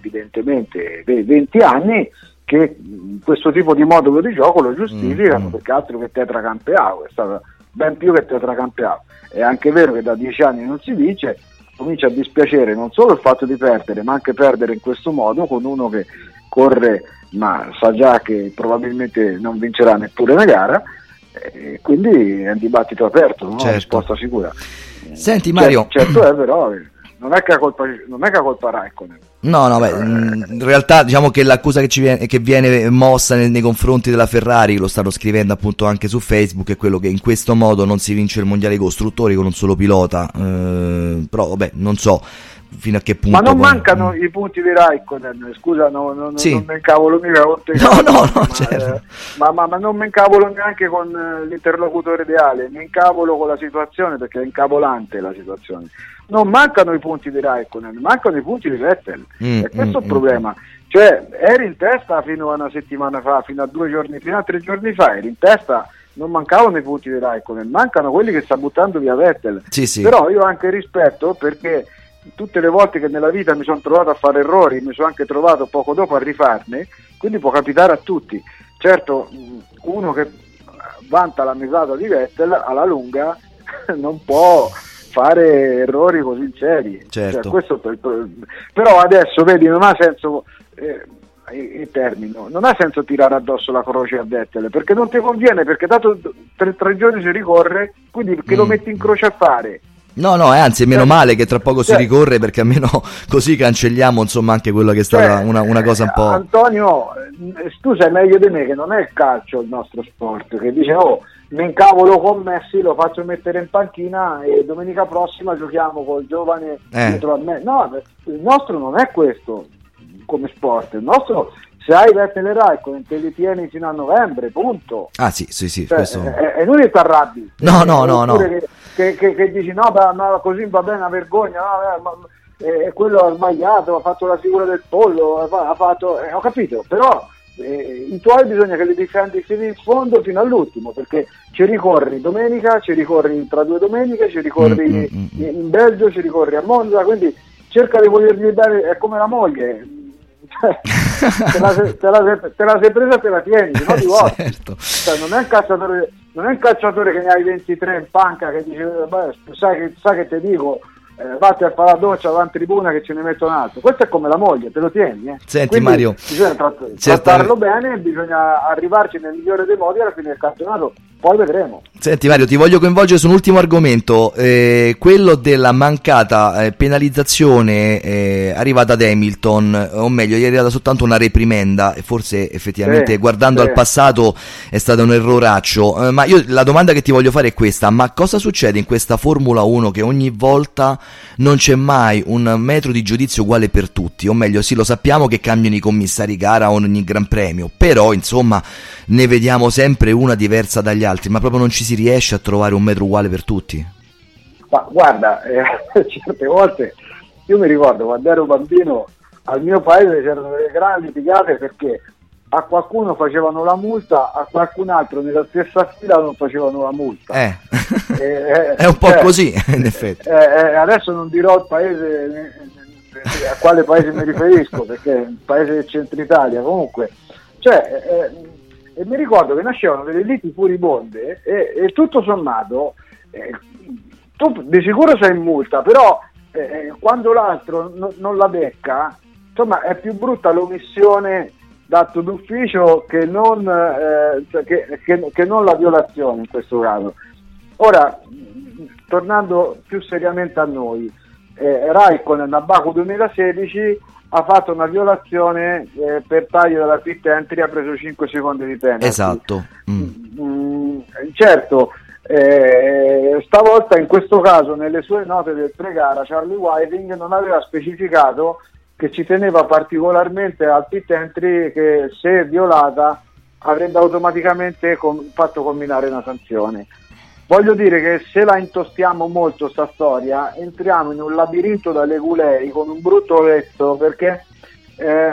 evidentemente ve- 20 anni che questo tipo di modulo di gioco lo giustificano Mm, perché altro che tetracampeao è stato ben più che tetracampeao è anche vero che da 10 anni non si vince comincia a dispiacere non solo il fatto di perdere ma anche perdere in questo modo con uno che corre ma sa già che probabilmente non vincerà neppure una gara e quindi è un dibattito aperto, no? una Certo. risposta sicura. Senti Mario, Certo, certo è però, eh, non è che è colpa, non è che è colpa Raikkonen. No, no, beh, mh, in realtà diciamo che l'accusa che, ci viene, che viene mossa nei, nei confronti della Ferrari, lo stanno scrivendo appunto anche su Facebook, è quello che in questo modo non si vince il mondiale costruttori con un solo pilota. eh, però vabbè, non so fino a che punto. Ma non poi- mancano i punti di Raikkonen, scusa, no, no, no, Sì. non me incavolo mica con te. No, no, no, ma, certo. eh, ma, ma- ma non mi incavolo neanche con eh, l'interlocutore ideale, mi incavolo con la situazione perché è incavolante la situazione. Non mancano i punti di Raikkonen, mancano i punti di Vettel. Mm, e questo è mm, il problema. Cioè, eri in testa fino a una settimana fa, fino a due giorni, fino a tre giorni fa, eri in testa, non mancavano i punti di Raikkonen, mancano quelli che sta buttando via Vettel. Sì, sì. Però io anche rispetto perché tutte le volte che nella vita mi sono trovato a fare errori, mi sono anche trovato poco dopo a rifarne, quindi può capitare a tutti. Certo, mh, uno che vanta la mesata di Vettel alla lunga non può fare errori così seri. Certo. Cioè, questo per- per- però adesso vedi non ha senso eh, e- e termino, non ha senso tirare addosso la croce a Vettel perché non ti conviene perché dato tre, tre giorni si ricorre quindi che lo Mm. metti in croce a fare No, no, eh, anzi, è meno Cioè- male che tra poco si cioè- ricorre perché almeno così cancelliamo insomma anche quello che è stata Cioè, una, una cosa un eh, po'... Antonio, eh, tu sai meglio di me che non è il calcio il nostro sport, che dice oh, mi incavolo con Messi, lo faccio mettere in panchina e domenica prossima giochiamo col giovane Eh. dietro a me. No, il nostro non è questo come sport, il nostro se hai Vettel Raikkonen te li tieni fino a novembre, punto. Ah sì, sì, sì, Cioè, questo... è, è inutile che ti arrabbi. No, no, no, no. Che, che- che- che dici no, ma, ma così va bene, una vergogna, no, eh, ma- eh, quello ha sbagliato, ha fatto la figura del pollo, ha fa- ha fatto, eh, ho capito, però eh, i tuoi bisogna che li difendi fino in fondo, fino all'ultimo, perché ci ricorri domenica, ci ricorri tra due domeniche, ci ricorri Mm, mm, mm, in, in Belgio, ci ricorri a Monza, quindi cerca di volergli bene, è come la moglie. Te, la, sei- te, la, sei- te la sei presa e te la tieni, no ti vuoi. certo. Cioè, non, è un calciatore, non è un calciatore che ne hai 23 in panca che dice "Beh, sai, che, sai che te dico eh, vatti a fare la doccia avanti tribuna che ce ne metto un altro questo è come la moglie te lo tieni eh. Senti, Quindi Mario, bisogna tratt- trattarlo bene bisogna arrivarci nel migliore dei modi alla fine del campionato poi vedremo. Senti Mario, ti voglio coinvolgere su un ultimo argomento, eh, quello della mancata eh, penalizzazione eh, arrivata ad Hamilton, o meglio, gli è arrivata soltanto una reprimenda e forse effettivamente Sì, guardando sì. al passato è stato un erroraccio. Eh, ma io la domanda che ti voglio fare è questa, ma cosa succede in questa Formula 1 che ogni volta non c'è mai un metro di giudizio uguale per tutti? O meglio, sì, lo sappiamo che cambiano i commissari gara ogni Gran Premio, però insomma ne vediamo sempre una diversa dagli altri, ma proprio non ci si riesce a trovare un metro uguale per tutti. Ma guarda, eh, certe volte io mi ricordo quando ero bambino al mio paese c'erano delle grandi litigate perché a qualcuno facevano la multa, a qualcun altro nella stessa fila non facevano la multa. Eh, Eh, eh, è un po' cioè, così, in effetti. eh, eh, adesso non dirò il paese eh, a quale paese mi riferisco perché è un paese del centro Italia comunque cioè eh, e mi ricordo che nascevano delle liti furibonde e, e tutto sommato eh, tu di sicuro sei in multa però eh, quando l'altro no- non la becca insomma è più brutta l'omissione d'atto d'ufficio che non, eh, cioè che- che- che non la violazione in questo caso. Ora, tornando più seriamente a noi, eh, Raikkonen Nabaku 2016 ha fatto una violazione eh, per taglio della pit entry, ha preso 5 secondi di penalty. Esatto. Mm. Mm, certo, eh, stavolta in questo caso nelle sue note del pre-gara Charlie Whiting non aveva specificato che ci teneva particolarmente al pit entry che se violata avrebbe automaticamente com- fatto combinare una sanzione. Voglio dire che se la intostiamo molto sta storia, entriamo in un labirinto da legulei con un brutto letto perché eh,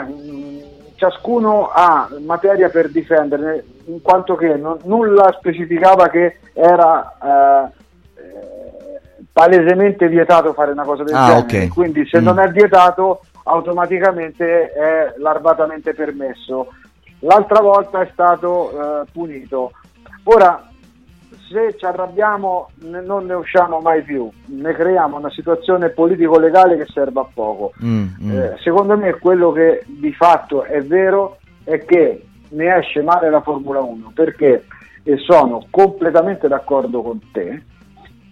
ciascuno ha materia per difendere, in quanto che non- nulla specificava che era eh, palesemente vietato fare una cosa del Ah, genere. ok. Quindi se Mm. non è vietato automaticamente è larvatamente permesso. L'altra volta è stato eh, punito. Ora, se ci arrabbiamo non ne usciamo mai più, ne creiamo una situazione politico-legale che serve a poco. Mm, mm. Eh, secondo me quello che di fatto è vero è che ne esce male la Formula 1 perché, e sono completamente d'accordo con te,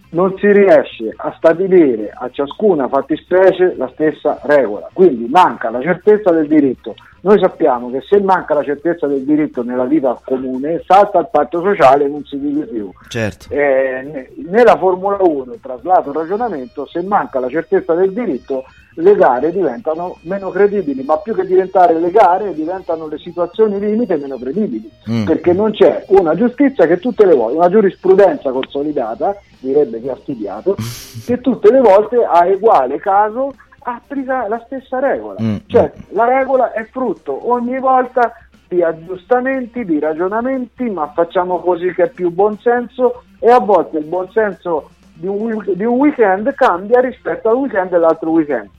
non si riesce a stabilire a ciascuna fattispecie la stessa regola, quindi manca la certezza del diritto. Noi sappiamo che se manca la certezza del diritto nella vita comune, salta il patto sociale e non si vive più. Certo. Eh, ne- nella Formula 1, traslato il ragionamento, se manca la certezza del diritto, le gare diventano meno credibili, ma più che diventare le gare diventano le situazioni limite meno credibili, Mm. perché non c'è una giustizia che tutte le volte, una giurisprudenza consolidata, direbbe chi ha studiato, che tutte le volte a uguale caso applica la stessa regola. Mm. Cioè la regola è frutto ogni volta di aggiustamenti, di ragionamenti, ma facciamo così che è più buonsenso e a volte il buonsenso di un, di un weekend cambia rispetto al weekend dell'altro weekend,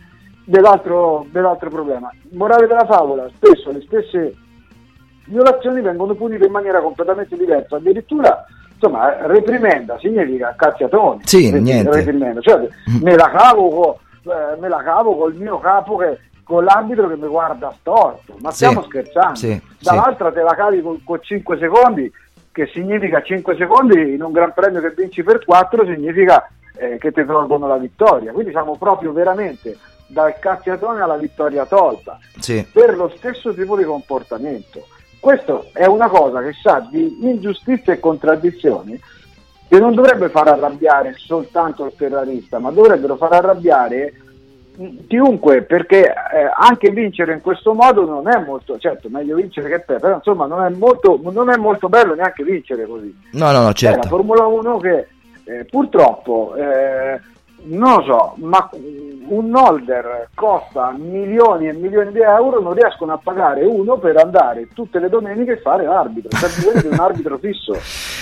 dell'altro, dell'altro problema. Morale della favola, spesso le stesse violazioni vengono punite in maniera completamente diversa, addirittura insomma reprimenda significa cazziatone, Sì, reprimenda. Cioè, me la cavo eh, me la cavo col mio capo che con l'arbitro che mi guarda storto, ma Sì, stiamo scherzando. sì, Dall'altra te la cavi con, 5 secondi, che significa 5 secondi in un gran premio che vinci per 4 significa eh, che ti tolgono la vittoria. Quindi siamo proprio veramente dal cazziatone alla vittoria tolta Sì. per lo stesso tipo di comportamento. Questo è una cosa che sa di ingiustizia e contraddizioni che non dovrebbe far arrabbiare soltanto il ferrarista, ma dovrebbero far arrabbiare chiunque, perché eh, anche vincere in questo modo non è molto, certo, meglio vincere che perdere, però insomma non è molto, non è molto bello neanche vincere così. No, no, no, È la certo. Formula 1 che eh, purtroppo, eh, non lo so, ma un holder costa milioni e milioni di euro, non riescono a pagare uno per andare tutte le domeniche e fare l'arbitro. C'è bisogno di un arbitro fisso.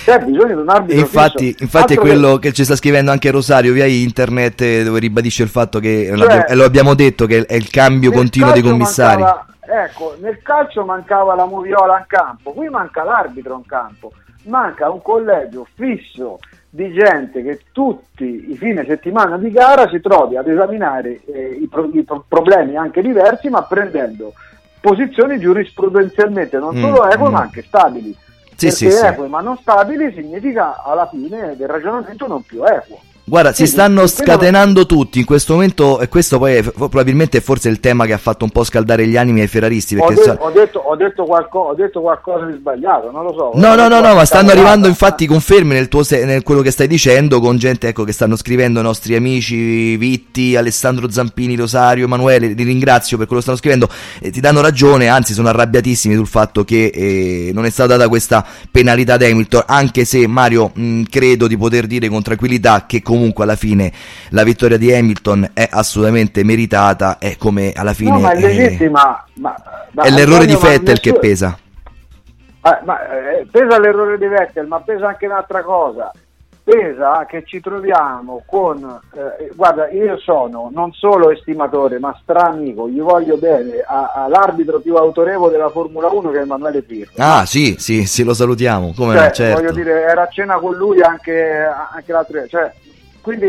C'è bisogno di un arbitro Infatti, fisso. infatti è Altro quello che ci sta scrivendo anche Rosario via internet eh, dove ribadisce il fatto che, Cioè, lo abbiamo detto, che è il cambio continuo dei commissari. mancava- ecco, nel calcio mancava la moviola in campo, qui manca l'arbitro in campo, manca un collegio fisso di gente che tutti i fine settimana di gara si trovi ad esaminare eh, i, pro- i pro- problemi anche diversi, ma prendendo posizioni giurisprudenzialmente non Mm, solo eque mm. ma anche stabili. Sì, perché sì, sì. eque ma non stabili significa alla fine del ragionamento non più equo. Guarda, si Quindi, stanno quello- scatenando tutti in questo momento e questo poi è, probabilmente è forse il tema che ha fatto un po' scaldare gli animi ai ferraristi Ho, de- sa- ho detto, ho, detto qualco- ho detto qualcosa di sbagliato, non lo so. No, no, no, no, ma stanno arrivando infatti conferme nel tuo se- nel quello che stai dicendo con gente ecco, che stanno scrivendo, i nostri amici Vitti, Alessandro Zampini, Rosario, Emanuele, li ringrazio per quello che stanno scrivendo, e ti danno ragione, anzi sono arrabbiatissimi sul fatto che eh, non è stata data questa penalità ad Hamilton, anche se Mario mh, credo di poter dire con tranquillità che comunque alla fine la vittoria di Hamilton è assolutamente meritata, è come alla fine... No, ma è legittima. Ma, ma è l'errore di Antonio, ma Vettel che pesa. Eh, ma, eh, pesa l'errore di Vettel, ma pesa anche un'altra cosa. Pesa che ci troviamo con, eh, guarda, io sono non solo estimatore, ma stramico, gli voglio bene a- all'arbitro più autorevole della Formula 1 che è Emanuele Pirro. Ah sì, sì, sì, lo salutiamo, come Cioè, certo. voglio dire, era a cena con lui anche, anche l'altro cioè, quindi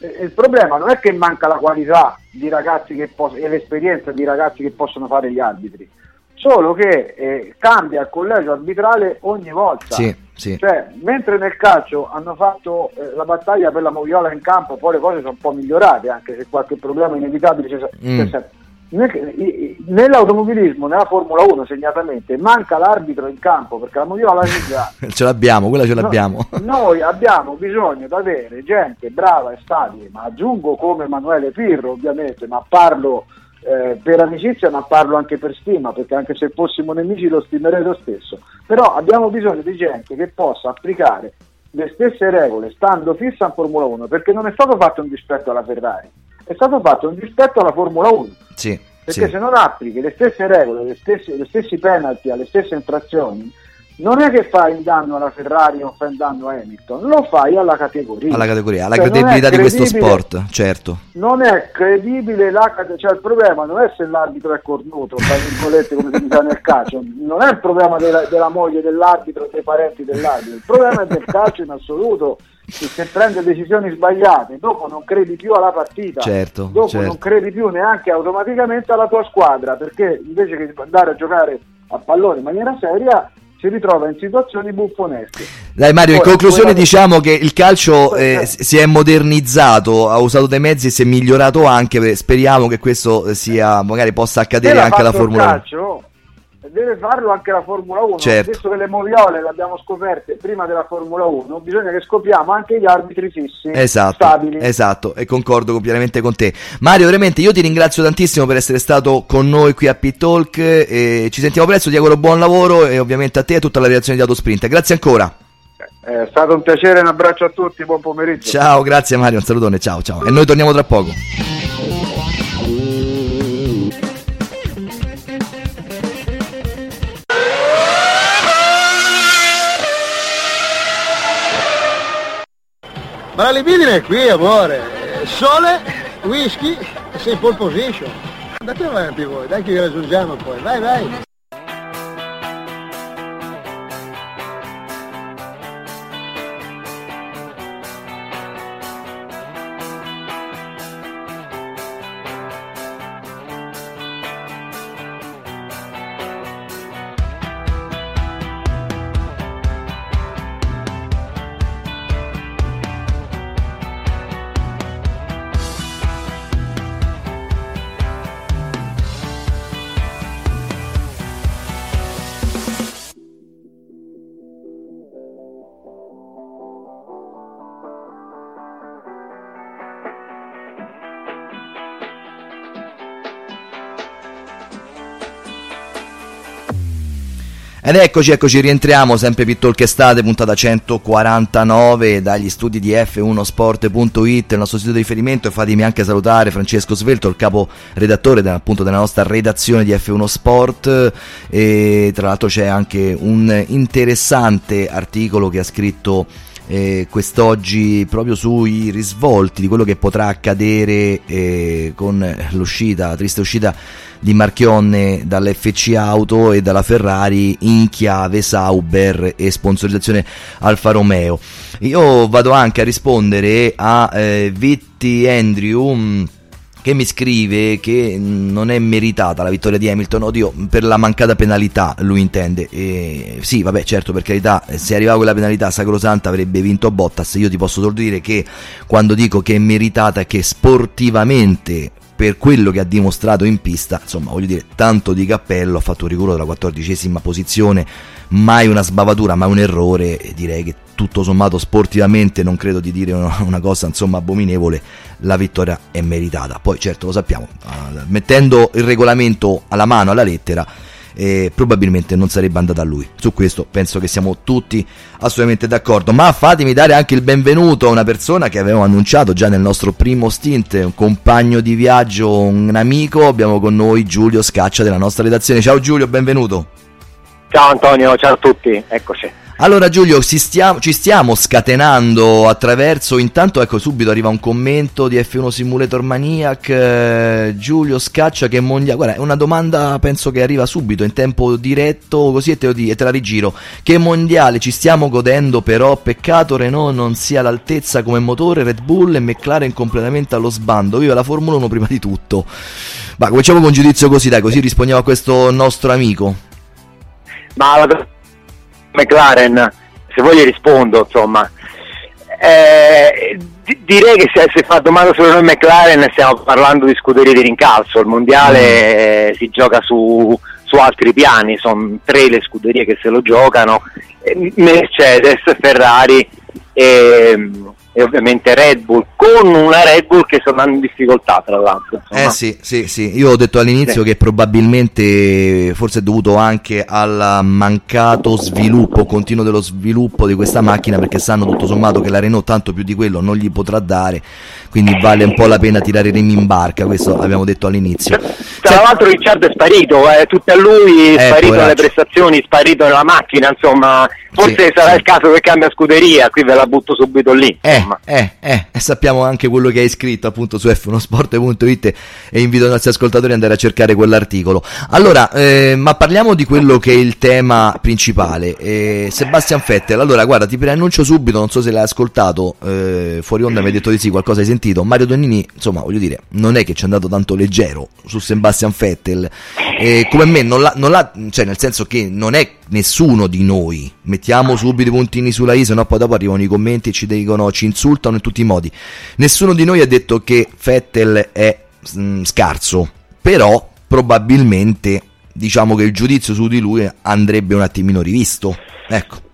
eh, il problema non è che manca la qualità di ragazzi che pos- e l'esperienza di ragazzi che possono fare gli arbitri, solo che eh, cambia il collegio arbitrale ogni volta. Sì, sì. Cioè, mentre nel calcio hanno fatto eh, la battaglia per la moviola in campo, poi le cose sono un po' migliorate, anche se qualche problema inevitabile c'è, Mm. c'è sempre. Nell'automobilismo, nella Formula 1 segnatamente, manca l'arbitro in campo perché la moviola. Ce l'abbiamo, quella ce No, l'abbiamo. noi abbiamo bisogno di avere gente brava e stabile, ma aggiungo come Emanuele Pirro ovviamente, ma parlo eh, per amicizia, ma parlo anche per stima, perché anche se fossimo nemici lo stimerei lo stesso. Però abbiamo bisogno di gente che possa applicare le stesse regole stando fissa in Formula 1, perché non è stato fatto un dispetto alla Ferrari, è stato fatto un dispetto alla Formula 1. Sì, Perché sì. se non applichi le stesse regole, le stesse, le stessi penalty alle stesse infrazioni, non è che fai il danno alla Ferrari o fai il danno a Hamilton, lo fai alla categoria. alla categoria, alla Cioè, credibilità di questo sport, certo. Non è credibile la cate- cioè il problema non è se l'arbitro è cornuto, tra virgolette, come si dice nel calcio, non è il problema della, della moglie dell'arbitro dei parenti dell'arbitro, il problema è del calcio in assoluto, che se prende decisioni sbagliate, dopo non credi più alla partita, Certo, dopo certo. non credi più neanche automaticamente alla tua squadra, perché invece che andare a giocare a pallone in maniera seria si ritrova in situazioni buffonesche. Dai Mario, in Ora, conclusione quella- diciamo che il calcio Poi, eh, eh. si è modernizzato, ha usato dei mezzi e si è migliorato anche, speriamo che questo eh, sia, magari possa accadere anche alla Formula 1. Deve farlo anche la Formula 1. Certo. Visto che le moviole le abbiamo scoperte prima della Formula 1, bisogna che scopriamo anche gli arbitri fissi, Esatto, stabili. esatto, e concordo pienamente con te. Mario, veramente io ti ringrazio tantissimo per essere stato con noi qui a Pit Talk, e ci sentiamo presto, ti auguro buon lavoro e ovviamente a te e a tutta la redazione di Autosprint. Grazie ancora. È stato un piacere, un abbraccio a tutti, buon pomeriggio. Ciao, grazie Mario, un salutone, ciao ciao. E noi torniamo tra poco. Ma la libidine è qui, amore. Sole, whisky, sei in pole position. Andate avanti voi, dai che vi raggiungiamo poi. Vai, vai. Ed eccoci, eccoci, rientriamo sempre Pit Talk Estate, puntata 149 dagli studi di F1sport.it, il nostro sito di riferimento. E fatemi anche salutare Francesco Svelto, il capo redattore appunto della nostra redazione di F1 Sport. E tra l'altro c'è anche un interessante articolo che ha scritto eh, quest'oggi proprio sui risvolti di quello che potrà accadere eh, con l'uscita, la triste uscita di Marchionne dall'FC Auto e dalla Ferrari in chiave Sauber e sponsorizzazione Alfa Romeo. Io vado anche a rispondere a eh, Vitti Andrew. Che mi scrive che non è meritata la vittoria di Hamilton, oddio, per la mancata penalità lui intende. E sì, vabbè, certo, per carità, se arrivava quella penalità sacrosanta avrebbe vinto Bottas. Io ti posso solo dire che quando dico che è meritata che sportivamente per quello che ha dimostrato in pista, insomma, voglio dire, tanto di cappello, ha fatto un rigore dalla quattordicesima posizione, mai una sbavatura, mai un errore, direi che tutto sommato sportivamente non credo di dire una, cosa insomma abominevole, la vittoria è meritata. Poi certo lo sappiamo, uh, mettendo il regolamento alla mano, alla lettera, eh, probabilmente non sarebbe andata a lui. Su questo penso che siamo tutti assolutamente d'accordo. Ma fatemi dare anche il benvenuto a una persona che avevamo annunciato già nel nostro primo stint, un compagno di viaggio, un amico. Abbiamo con noi Giulio Scaccia della nostra redazione. Ciao Giulio, benvenuto. Ciao Antonio, ciao a tutti, eccoci. Allora Giulio, stiamo, ci stiamo scatenando attraverso, intanto ecco subito arriva un commento di F1 Simulator Maniac, eh, Giulio Scaccia che mondiale, guarda è una domanda penso che arriva subito in tempo diretto così e te, e te la rigiro, che mondiale ci stiamo godendo però peccato Renault non sia all'altezza come motore, Red Bull e McLaren completamente allo sbando, viva la Formula 1 prima di tutto. Ma cominciamo con un giudizio così dai, così rispondiamo a questo nostro amico. Ma la McLaren, se vuoi rispondo, insomma. Eh, di- direi che se, se fa domanda sulle noi McLaren stiamo parlando di scuderie di rincalzo, il mondiale eh, si gioca su, su altri piani, sono tre le scuderie che se lo giocano, eh, Mercedes, Ferrari e, e ovviamente Red Bull, con una Red Bull che sta andando in difficoltà tra l'altro. insomma. Eh sì, sì, sì, io ho detto all'inizio Sì. che probabilmente forse è dovuto anche al mancato sviluppo continuo dello sviluppo di questa macchina perché sanno tutto sommato che la Renault tanto più di quello non gli potrà dare, quindi vale un po' la pena tirare i remi in barca, questo l'abbiamo detto all'inizio. Tra l'altro Ricciardo è sparito, è tutto a lui, è Eh, sparito dalle prestazioni, sparito nella macchina, insomma, forse Sì, sarà sì. il caso che cambia scuderia, qui ve la butto subito lì. Eh, eh, eh, e sappiamo anche quello che hai scritto appunto su f1sport.it e invito i nostri ascoltatori ad andare a cercare quell'articolo. Allora, eh, ma parliamo di quello che è il tema principale. Eh, Sebastian Vettel, allora guarda, ti preannuncio subito, non so se l'hai ascoltato, eh, fuori onda mi hai detto di sì, qualcosa hai sentito. Mario Donnini, insomma, voglio dire, non è che ci è andato tanto leggero su Sebastian Vettel. Eh, come me, non l'ha, non l'ha- cioè nel senso che non è nessuno di noi. Mettiamo subito i puntini sulla I, no poi dopo arrivano i commenti e ci dicono, ci insultano in tutti i modi. Nessuno di noi ha detto che Vettel è mm, scarso, però probabilmente diciamo che il giudizio su di lui andrebbe un attimino rivisto. Ecco.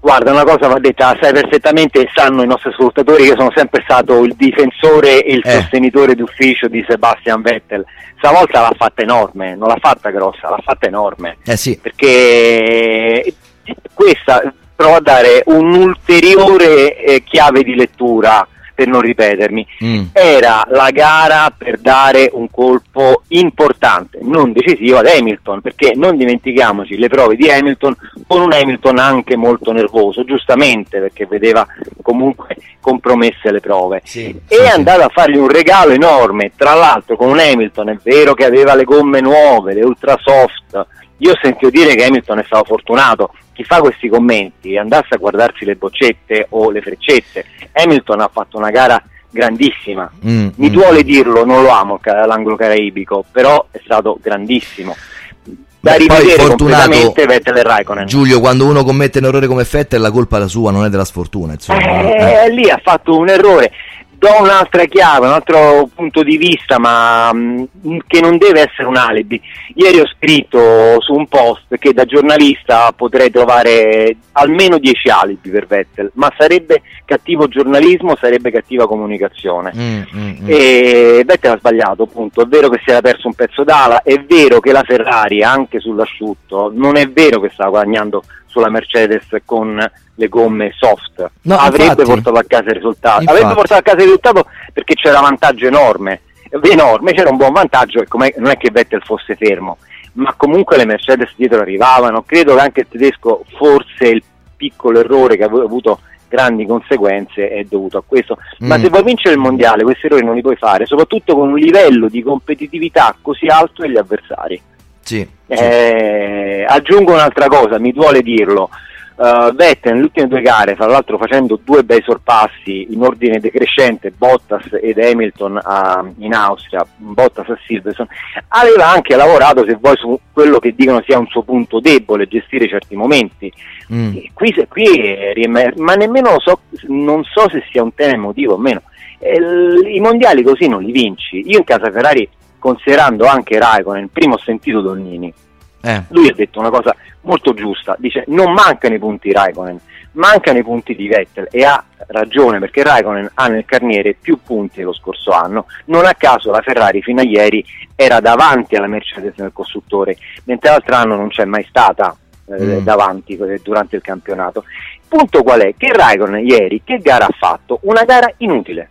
Guarda, una cosa va detta, sai perfettamente, sanno i nostri ascoltatori che sono sempre stato il difensore e il Eh. sostenitore d'ufficio di Sebastian Vettel. Stavolta l'ha fatta enorme, non l'ha fatta grossa, l'ha fatta enorme. Eh sì. Perché questa prova a dare un'ulteriore eh, chiave di lettura, per non ripetermi. Mm. Era la gara per dare un colpo importante, non decisivo ad Hamilton, perché non dimentichiamoci le prove di Hamilton con un Hamilton anche molto nervoso, giustamente perché vedeva comunque compromesse le prove. e è andato a fargli un regalo enorme, tra l'altro con un Hamilton, è vero che aveva le gomme nuove, le ultra soft, io ho sentito dire che Hamilton è stato fortunato, chi fa questi commenti andasse a guardarsi le boccette o le freccette, Hamilton ha fatto una gara grandissima, Mm, mi mm. duole dirlo, non lo amo l'angolo caraibico, però è stato grandissimo. Da Beh, poi fortunato- Vettel e Raikkonen. Giulio, quando uno commette un errore come Vettel, la colpa è la sua, non è della sfortuna. Insomma. Eh. Eh, lì ha fatto un errore. Do un'altra chiave, un altro punto di vista, ma mh, che non deve essere un alibi. Ieri ho scritto su un post che da giornalista potrei trovare almeno 10 alibi per Vettel, ma sarebbe cattivo giornalismo, sarebbe cattiva comunicazione. Mm, mm, mm. E Vettel ha sbagliato, appunto. È vero che si era perso un pezzo d'ala, è vero che la Ferrari, anche sull'asciutto, non è vero che stava guadagnando sulla Mercedes con le gomme soft. No, Avrebbe infatti. portato a casa il risultato. Infatti. Avrebbe portato a casa il risultato perché c'era vantaggio enorme. Enorme, c'era un buon vantaggio e non è che Vettel fosse fermo, ma comunque le Mercedes dietro arrivavano. Credo che anche il tedesco, forse il piccolo errore che ha avu- avuto grandi conseguenze è dovuto a questo. Ma Mm. se vuoi vincere il mondiale, questi errori non li puoi fare, soprattutto con un livello di competitività così alto degli avversari. Sì. Eh, aggiungo un'altra cosa, mi duole dirlo. Uh, Vettel nelle ultime due gare, fra l'altro facendo due bei sorpassi in ordine decrescente, Bottas ed Hamilton a, in Austria, Bottas a Silverstone, aveva anche lavorato, se vuoi, su quello che dicono sia un suo punto debole, gestire certi momenti. Mm. E Qui, se- qui riemer- ma nemmeno so, non so se sia un tema emotivo o meno. Eh, I mondiali così non li vinci. Io in casa Ferrari, considerando anche Raikkonen, prima ho sentito Donnini, Eh. lui ha detto una cosa molto giusta, dice non mancano i punti Raikkonen, mancano i punti di Vettel e ha ragione perché Raikkonen ha nel carniere più punti dello scorso anno, non a caso la Ferrari fino a ieri era davanti alla Mercedes nel costruttore, mentre l'altro anno non c'è mai stata eh, Mm. davanti eh, durante il campionato. Il punto qual è? Che Raikkonen ieri che gara ha fatto? Una gara inutile.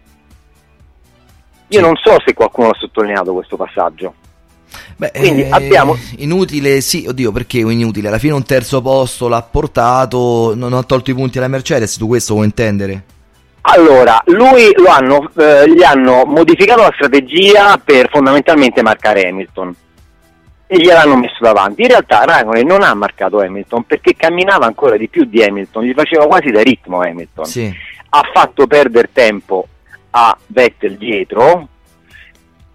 Io non so se qualcuno ha sottolineato questo passaggio. Beh, Quindi eh, abbiamo- Inutile, sì, oddio, perché inutile? Alla fine un terzo posto l'ha portato, non ha tolto i punti alla Mercedes, tu questo vuoi intendere? Allora, lui lo hanno, eh, gli hanno modificato la strategia per fondamentalmente marcare Hamilton e gliel'hanno messo davanti. In realtà Raikkonen non ha marcato Hamilton perché camminava ancora di più di Hamilton, gli faceva quasi da ritmo Hamilton. Sì. Ha fatto perdere tempo a Vettel dietro.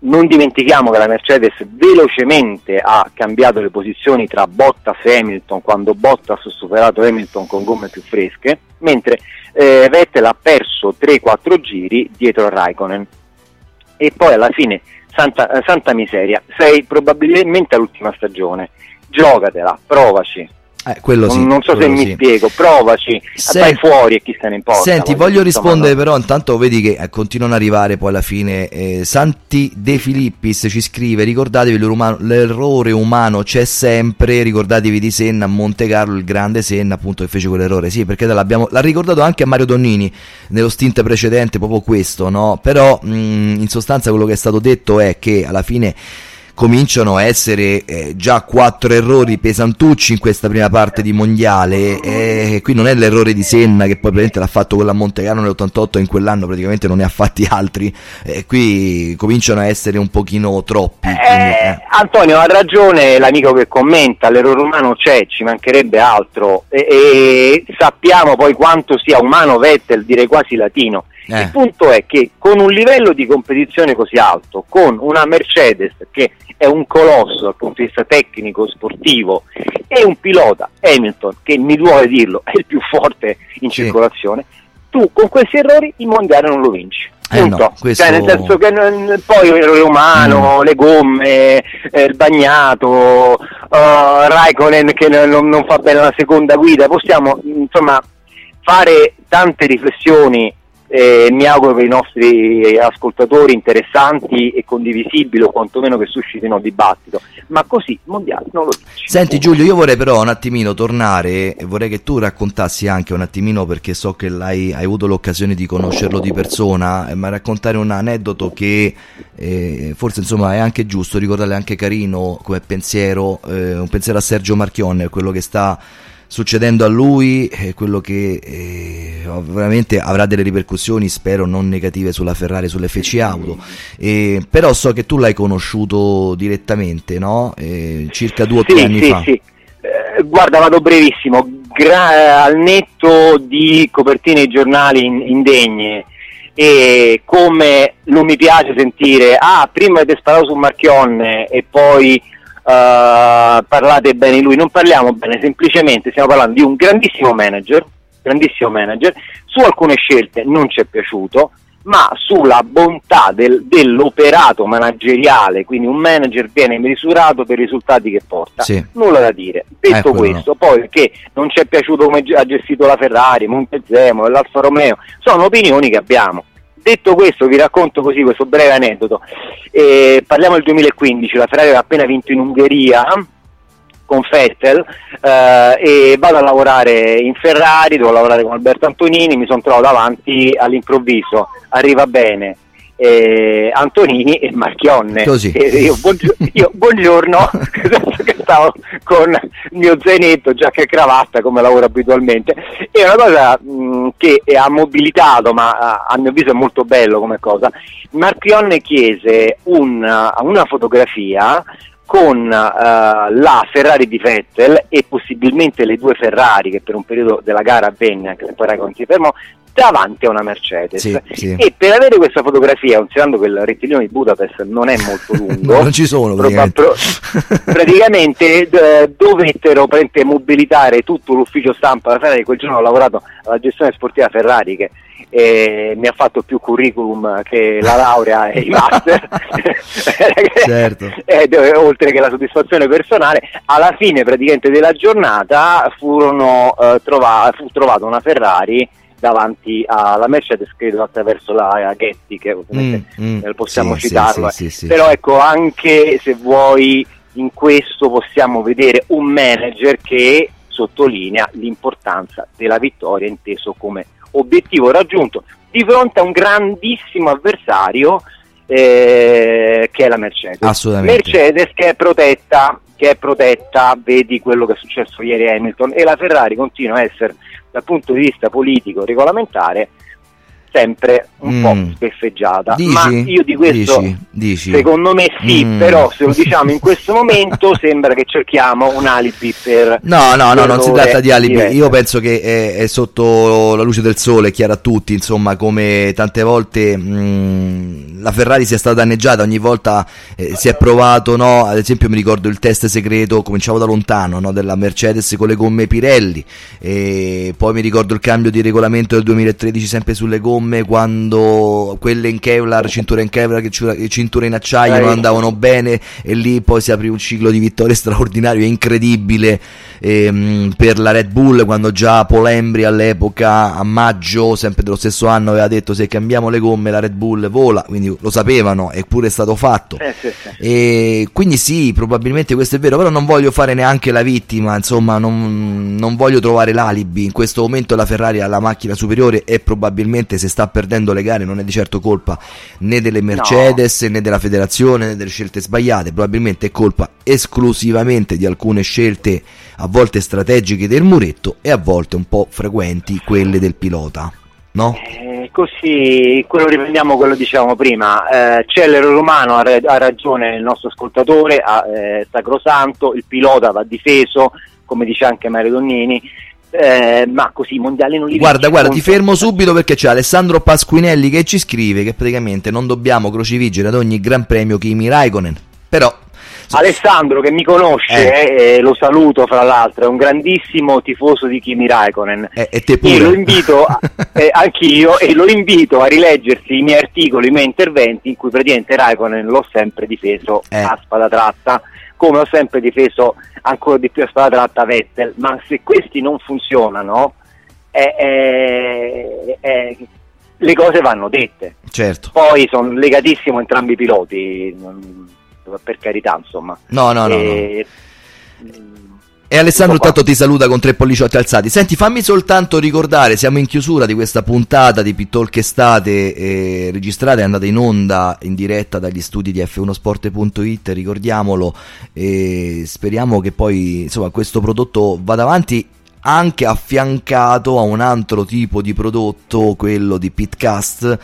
Non dimentichiamo che la Mercedes velocemente ha cambiato le posizioni tra Bottas e Hamilton quando Bottas ha superato Hamilton con gomme più fresche, mentre eh, Vettel ha perso 3-4 giri dietro a Raikkonen. E poi alla fine, santa, eh, santa miseria, sei probabilmente all'ultima stagione. Giocatela, provaci. Eh, quello sì. non, so se mi sì. spiego, provaci, Se- vai fuori e chi se ne importa. Senti, voglio rispondere però, intanto vedi che eh, continuano ad arrivare poi alla fine. eh, Santi De Filippis ci scrive, ricordatevi l'umano- l'errore umano c'è sempre, ricordatevi di Senna a Monte Carlo, il grande Senna appunto che fece quell'errore. Sì, perché l'abbiamo, l'ha ricordato anche a Mario Donnini nello stint precedente, proprio questo, no? Però mh, in sostanza quello che è stato detto è che alla fine cominciano a essere eh, già quattro errori pesantucci in questa prima parte di mondiale e qui non è l'errore di Senna che poi praticamente l'ha fatto quello a Montecarlo nell'88 e in quell'anno praticamente non ne ha fatti altri e qui cominciano a essere un pochino troppi quindi, eh. Antonio ha ragione l'amico che commenta, l'errore umano c'è, ci mancherebbe altro e, e sappiamo poi quanto sia umano Vettel, direi quasi latino. Eh. Il punto è che con un livello di competizione così alto, con una Mercedes che è un colosso dal punto di vista tecnico, sportivo, e un pilota, Hamilton, che mi duole dirlo, è il più forte in circolazione, tu con questi errori il mondiale non lo vinci. Eh no, questo- Cioè, nel senso che non- poi l'errore umano, Mm. le gomme, eh, il bagnato, eh, Raikkonen che non, non- non fa bene la seconda guida, possiamo insomma fare tante riflessioni eh, mi auguro per i nostri ascoltatori interessanti e condivisibili o quantomeno che suscitino dibattito, ma così mondiale non lo dice. Senti Giulio, io vorrei però un attimino tornare e vorrei che tu raccontassi anche un attimino perché so che hai avuto l'occasione di conoscerlo di persona, eh, ma raccontare un aneddoto che eh, forse insomma è anche giusto, ricordarle anche carino come pensiero, eh, un pensiero a Sergio Marchionne, quello che sta succedendo a lui, eh, quello che eh, veramente avrà delle ripercussioni, spero non negative sulla Ferrari, sull'FC Auto, Eh, però so che tu l'hai conosciuto direttamente, no? Eh, circa due o tre Sì, anni sì, fa. sì. Eh, guarda, vado brevissimo. Gra- al netto di copertine ai giornali in- indegne e come non mi piace sentire, ah, prima avete sparato su Marchionne e poi eh, parlate bene di lui, non parliamo bene, semplicemente stiamo parlando di un grandissimo manager, grandissimo manager, su alcune scelte non ci è piaciuto, ma sulla bontà del- dell'operato manageriale, quindi un manager viene misurato per i risultati che porta, Sì. nulla da dire. Detto Eh, questo, poi che non ci è piaciuto come ha gestito la Ferrari, Montezemolo, l'Alfa Romeo, sono opinioni che abbiamo. Detto questo, vi racconto così questo breve aneddoto. Eh, parliamo del 2015, la Ferrari aveva appena vinto in Ungheria con Vettel eh, e vado a lavorare in Ferrari, devo lavorare con Alberto Antonini, mi sono trovato davanti all'improvviso, arriva bene eh, Antonini e Marchionne. E io, buongio- io, buongiorno, stavo con il mio zainetto, giacca e cravatta come lavoro abitualmente. È una cosa mh, che ha mobilitato, ma a, mio avviso è molto bello come cosa. Marchionne chiese una, una fotografia con eh, la Ferrari di Vettel e possibilmente le due Ferrari che per un periodo della gara avvenne, anche se poi Raikkonen si fermò, davanti a una Mercedes. Sì, sì. E per avere questa fotografia, considerando che il rettilineo di Budapest non è molto lungo, non ci sono praticamente. pro- praticamente d- dovettero praticamente, mobilitare tutto l'ufficio stampa della Ferrari. Quel giorno ho lavorato alla gestione sportiva Ferrari che eh, mi ha fatto più curriculum che la laurea e i master, certo. Eh, oltre che la soddisfazione personale. Alla fine praticamente della giornata furono, eh, trova- fu trovata una Ferrari davanti alla Mercedes credo attraverso la Getty che ovviamente Mm, mm, eh, possiamo sì, citarlo sì, sì, sì, però ecco anche se vuoi in questo possiamo vedere un manager che sottolinea l'importanza della vittoria inteso come obiettivo raggiunto di fronte a un grandissimo avversario eh, che è la Mercedes Assolutamente. Mercedes che è protetta che è protetta vedi quello che è successo ieri a Hamilton e la Ferrari continua a essere dal punto di vista politico regolamentare sempre un Mm. po' sbeffeggiata Dici? ma io di questo Dici? Dici? secondo me sì Mm. però se lo diciamo in questo momento sembra che cerchiamo un alibi per No, no, no, non si tratta di alibi. diretto. Io penso che è, è sotto la luce del sole, è chiaro a tutti, insomma, come tante volte mh, la Ferrari sia stata danneggiata, ogni volta eh, si è provato, no? Ad esempio mi ricordo il test segreto, cominciavo da lontano, no? della Mercedes con le gomme Pirelli, e poi mi ricordo il cambio di regolamento del 2013 sempre sulle gomme, quando quelle in Kevlar, cinture in Kevlar, cinture in acciaio non andavano bene e lì poi si aprì un ciclo di vittorie straordinario e incredibile ehm, per la Red Bull quando già Paul Embry all'epoca a maggio sempre dello stesso anno aveva detto se cambiamo le gomme la Red Bull vola quindi lo sapevano eppure è stato fatto Eh, sì, sì. e quindi sì, probabilmente questo è vero, però non voglio fare neanche la vittima, insomma, non, non voglio trovare l'alibi. In questo momento la Ferrari ha la macchina superiore e probabilmente se sta perdendo le gare non è di certo colpa né delle Mercedes né della federazione né delle scelte sbagliate, probabilmente è colpa esclusivamente di alcune scelte a volte strategiche del muretto e a volte un po' frequenti quelle del pilota. No? Eh, così, quello riprendiamo quello che dicevamo prima, eh, c'è l'errore umano, ha, ha ragione il nostro ascoltatore, ha, eh, sacrosanto, il pilota va difeso, come dice anche Mario Donnini, eh, ma così i mondiali non li Guarda, guarda, ti fermo subito perché c'è Alessandro Pasquinelli che ci scrive che praticamente non dobbiamo crocifiggere ad ogni gran premio Kimi Raikkonen. Però Alessandro che mi conosce, eh, lo saluto fra l'altro, è un grandissimo tifoso di Kimi Raikkonen. eh, e te pure. lo invito, a- eh, anch'io, e lo invito a rileggersi i miei articoli, i miei interventi in cui praticamente Raikkonen l'ho sempre difeso Eh. a spada tratta, come ho sempre difeso ancora di più a spada tratta Vettel, ma se questi non funzionano, eh, eh, eh, le cose vanno dette. Certo. Poi sono legatissimo entrambi i piloti, non- per carità, insomma. No, no, no, E- E Alessandro Ecco qua. intanto ti saluta con tre polliciotti alzati. Senti, fammi soltanto ricordare, siamo in chiusura di questa puntata di Pittalk Estate eh, registrata e andata in onda in diretta dagli studi di f1sport.it, ricordiamolo e speriamo che poi insomma questo prodotto vada avanti anche affiancato a un altro tipo di prodotto, quello di Pitcast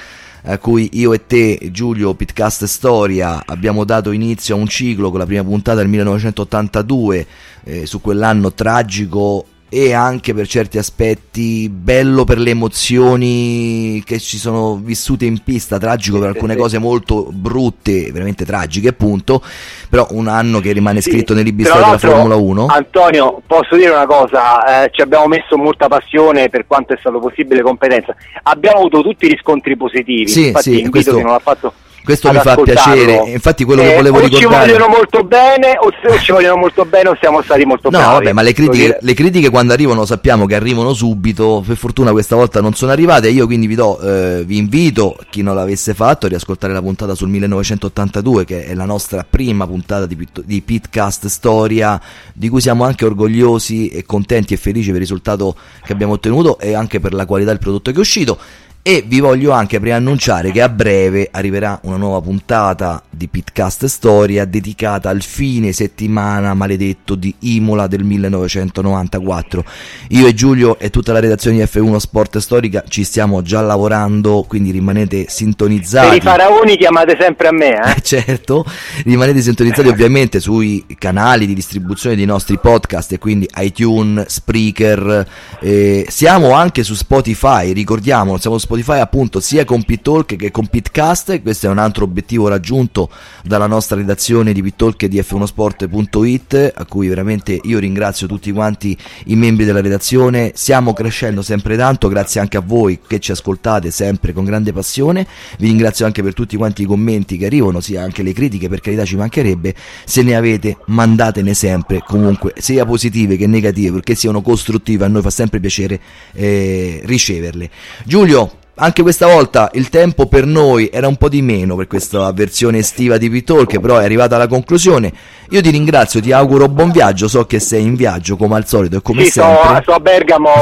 a cui io e te, Giulio Pitcast Storia, abbiamo dato inizio a un ciclo con la prima puntata del 1982 eh, su quell'anno tragico e anche per certi aspetti bello per le emozioni che ci sono vissute in pista, tragico per alcune cose molto brutte, veramente tragiche appunto, però un anno che rimane scritto nei libri della Formula 1. Antonio, posso dire una cosa, eh, ci abbiamo messo molta passione per quanto è stato possibile competenza. Abbiamo avuto tutti riscontri positivi, Sì, infatti sì, invito questo- non l'ha fatto Questo mi fa piacere, infatti quello che Eh, volevo o ricordare... ci vogliono molto bene o se ci vogliono molto bene o siamo stati molto No, bravi. vabbè, ma le critiche, le critiche quando arrivano sappiamo che arrivano subito. Per fortuna questa volta non sono arrivate. Io quindi vi do, eh, vi invito, chi non l'avesse fatto, a riascoltare la puntata sul 1982, che è la nostra prima puntata di, di Pitcast Storia, di cui siamo anche orgogliosi e contenti e felici per il risultato che abbiamo ottenuto e anche per la qualità del prodotto che è uscito. E vi voglio anche preannunciare che a breve arriverà una nuova puntata di Pitcast Storia dedicata al fine settimana maledetto di Imola del 1994. Io e Giulio e tutta la redazione di F1 Sport Storica ci stiamo già lavorando, quindi rimanete sintonizzati. Per i faraoni chiamate sempre a me, eh? certo, rimanete sintonizzati ovviamente sui canali di distribuzione dei nostri podcast e quindi iTunes, Spreaker, eh, siamo anche su Spotify, ricordiamo, siamo su Spotify appunto sia con Pittalk che con Pitcast, questo è un altro obiettivo raggiunto dalla nostra redazione di Pittalk e di f1sport.it a cui veramente io ringrazio tutti quanti i membri della redazione, stiamo crescendo sempre tanto, grazie anche a voi che ci ascoltate sempre con grande passione, vi ringrazio anche per tutti quanti i commenti che arrivano, sia anche le critiche, per carità ci mancherebbe, se ne avete mandatene sempre, comunque sia positive che negative, perché siano costruttive, a noi fa sempre piacere eh, riceverle. Giulio, anche questa volta il tempo per noi era un po' di meno per questa versione estiva di P-Talk, però è arrivata alla conclusione. Io ti ringrazio, ti auguro buon viaggio, so che sei in viaggio come al solito e come sì, sempre. Sto, sto a Bergamo,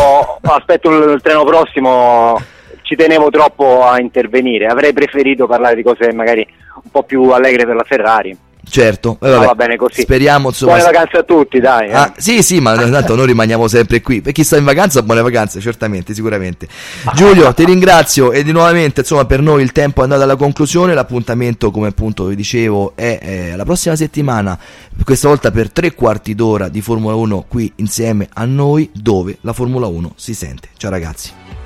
aspetto il treno prossimo, ci tenevo troppo a intervenire, avrei preferito parlare di cose magari un po' più allegre per la Ferrari. Certo, eh, vabbè, va bene così. speriamo insomma. Buone vacanze a tutti, dai. eh. Ah, sì, sì, ma tanto noi rimaniamo sempre qui. Per chi sta in vacanza, buone vacanze, certamente, sicuramente. Giulio, ti ringrazio e di nuovamente, insomma, per noi il tempo è andato alla conclusione. L'appuntamento, come appunto vi dicevo, è eh, la prossima settimana, questa volta per tre quarti d'ora di Formula 1 qui insieme a noi, dove la Formula 1 si sente. Ciao ragazzi.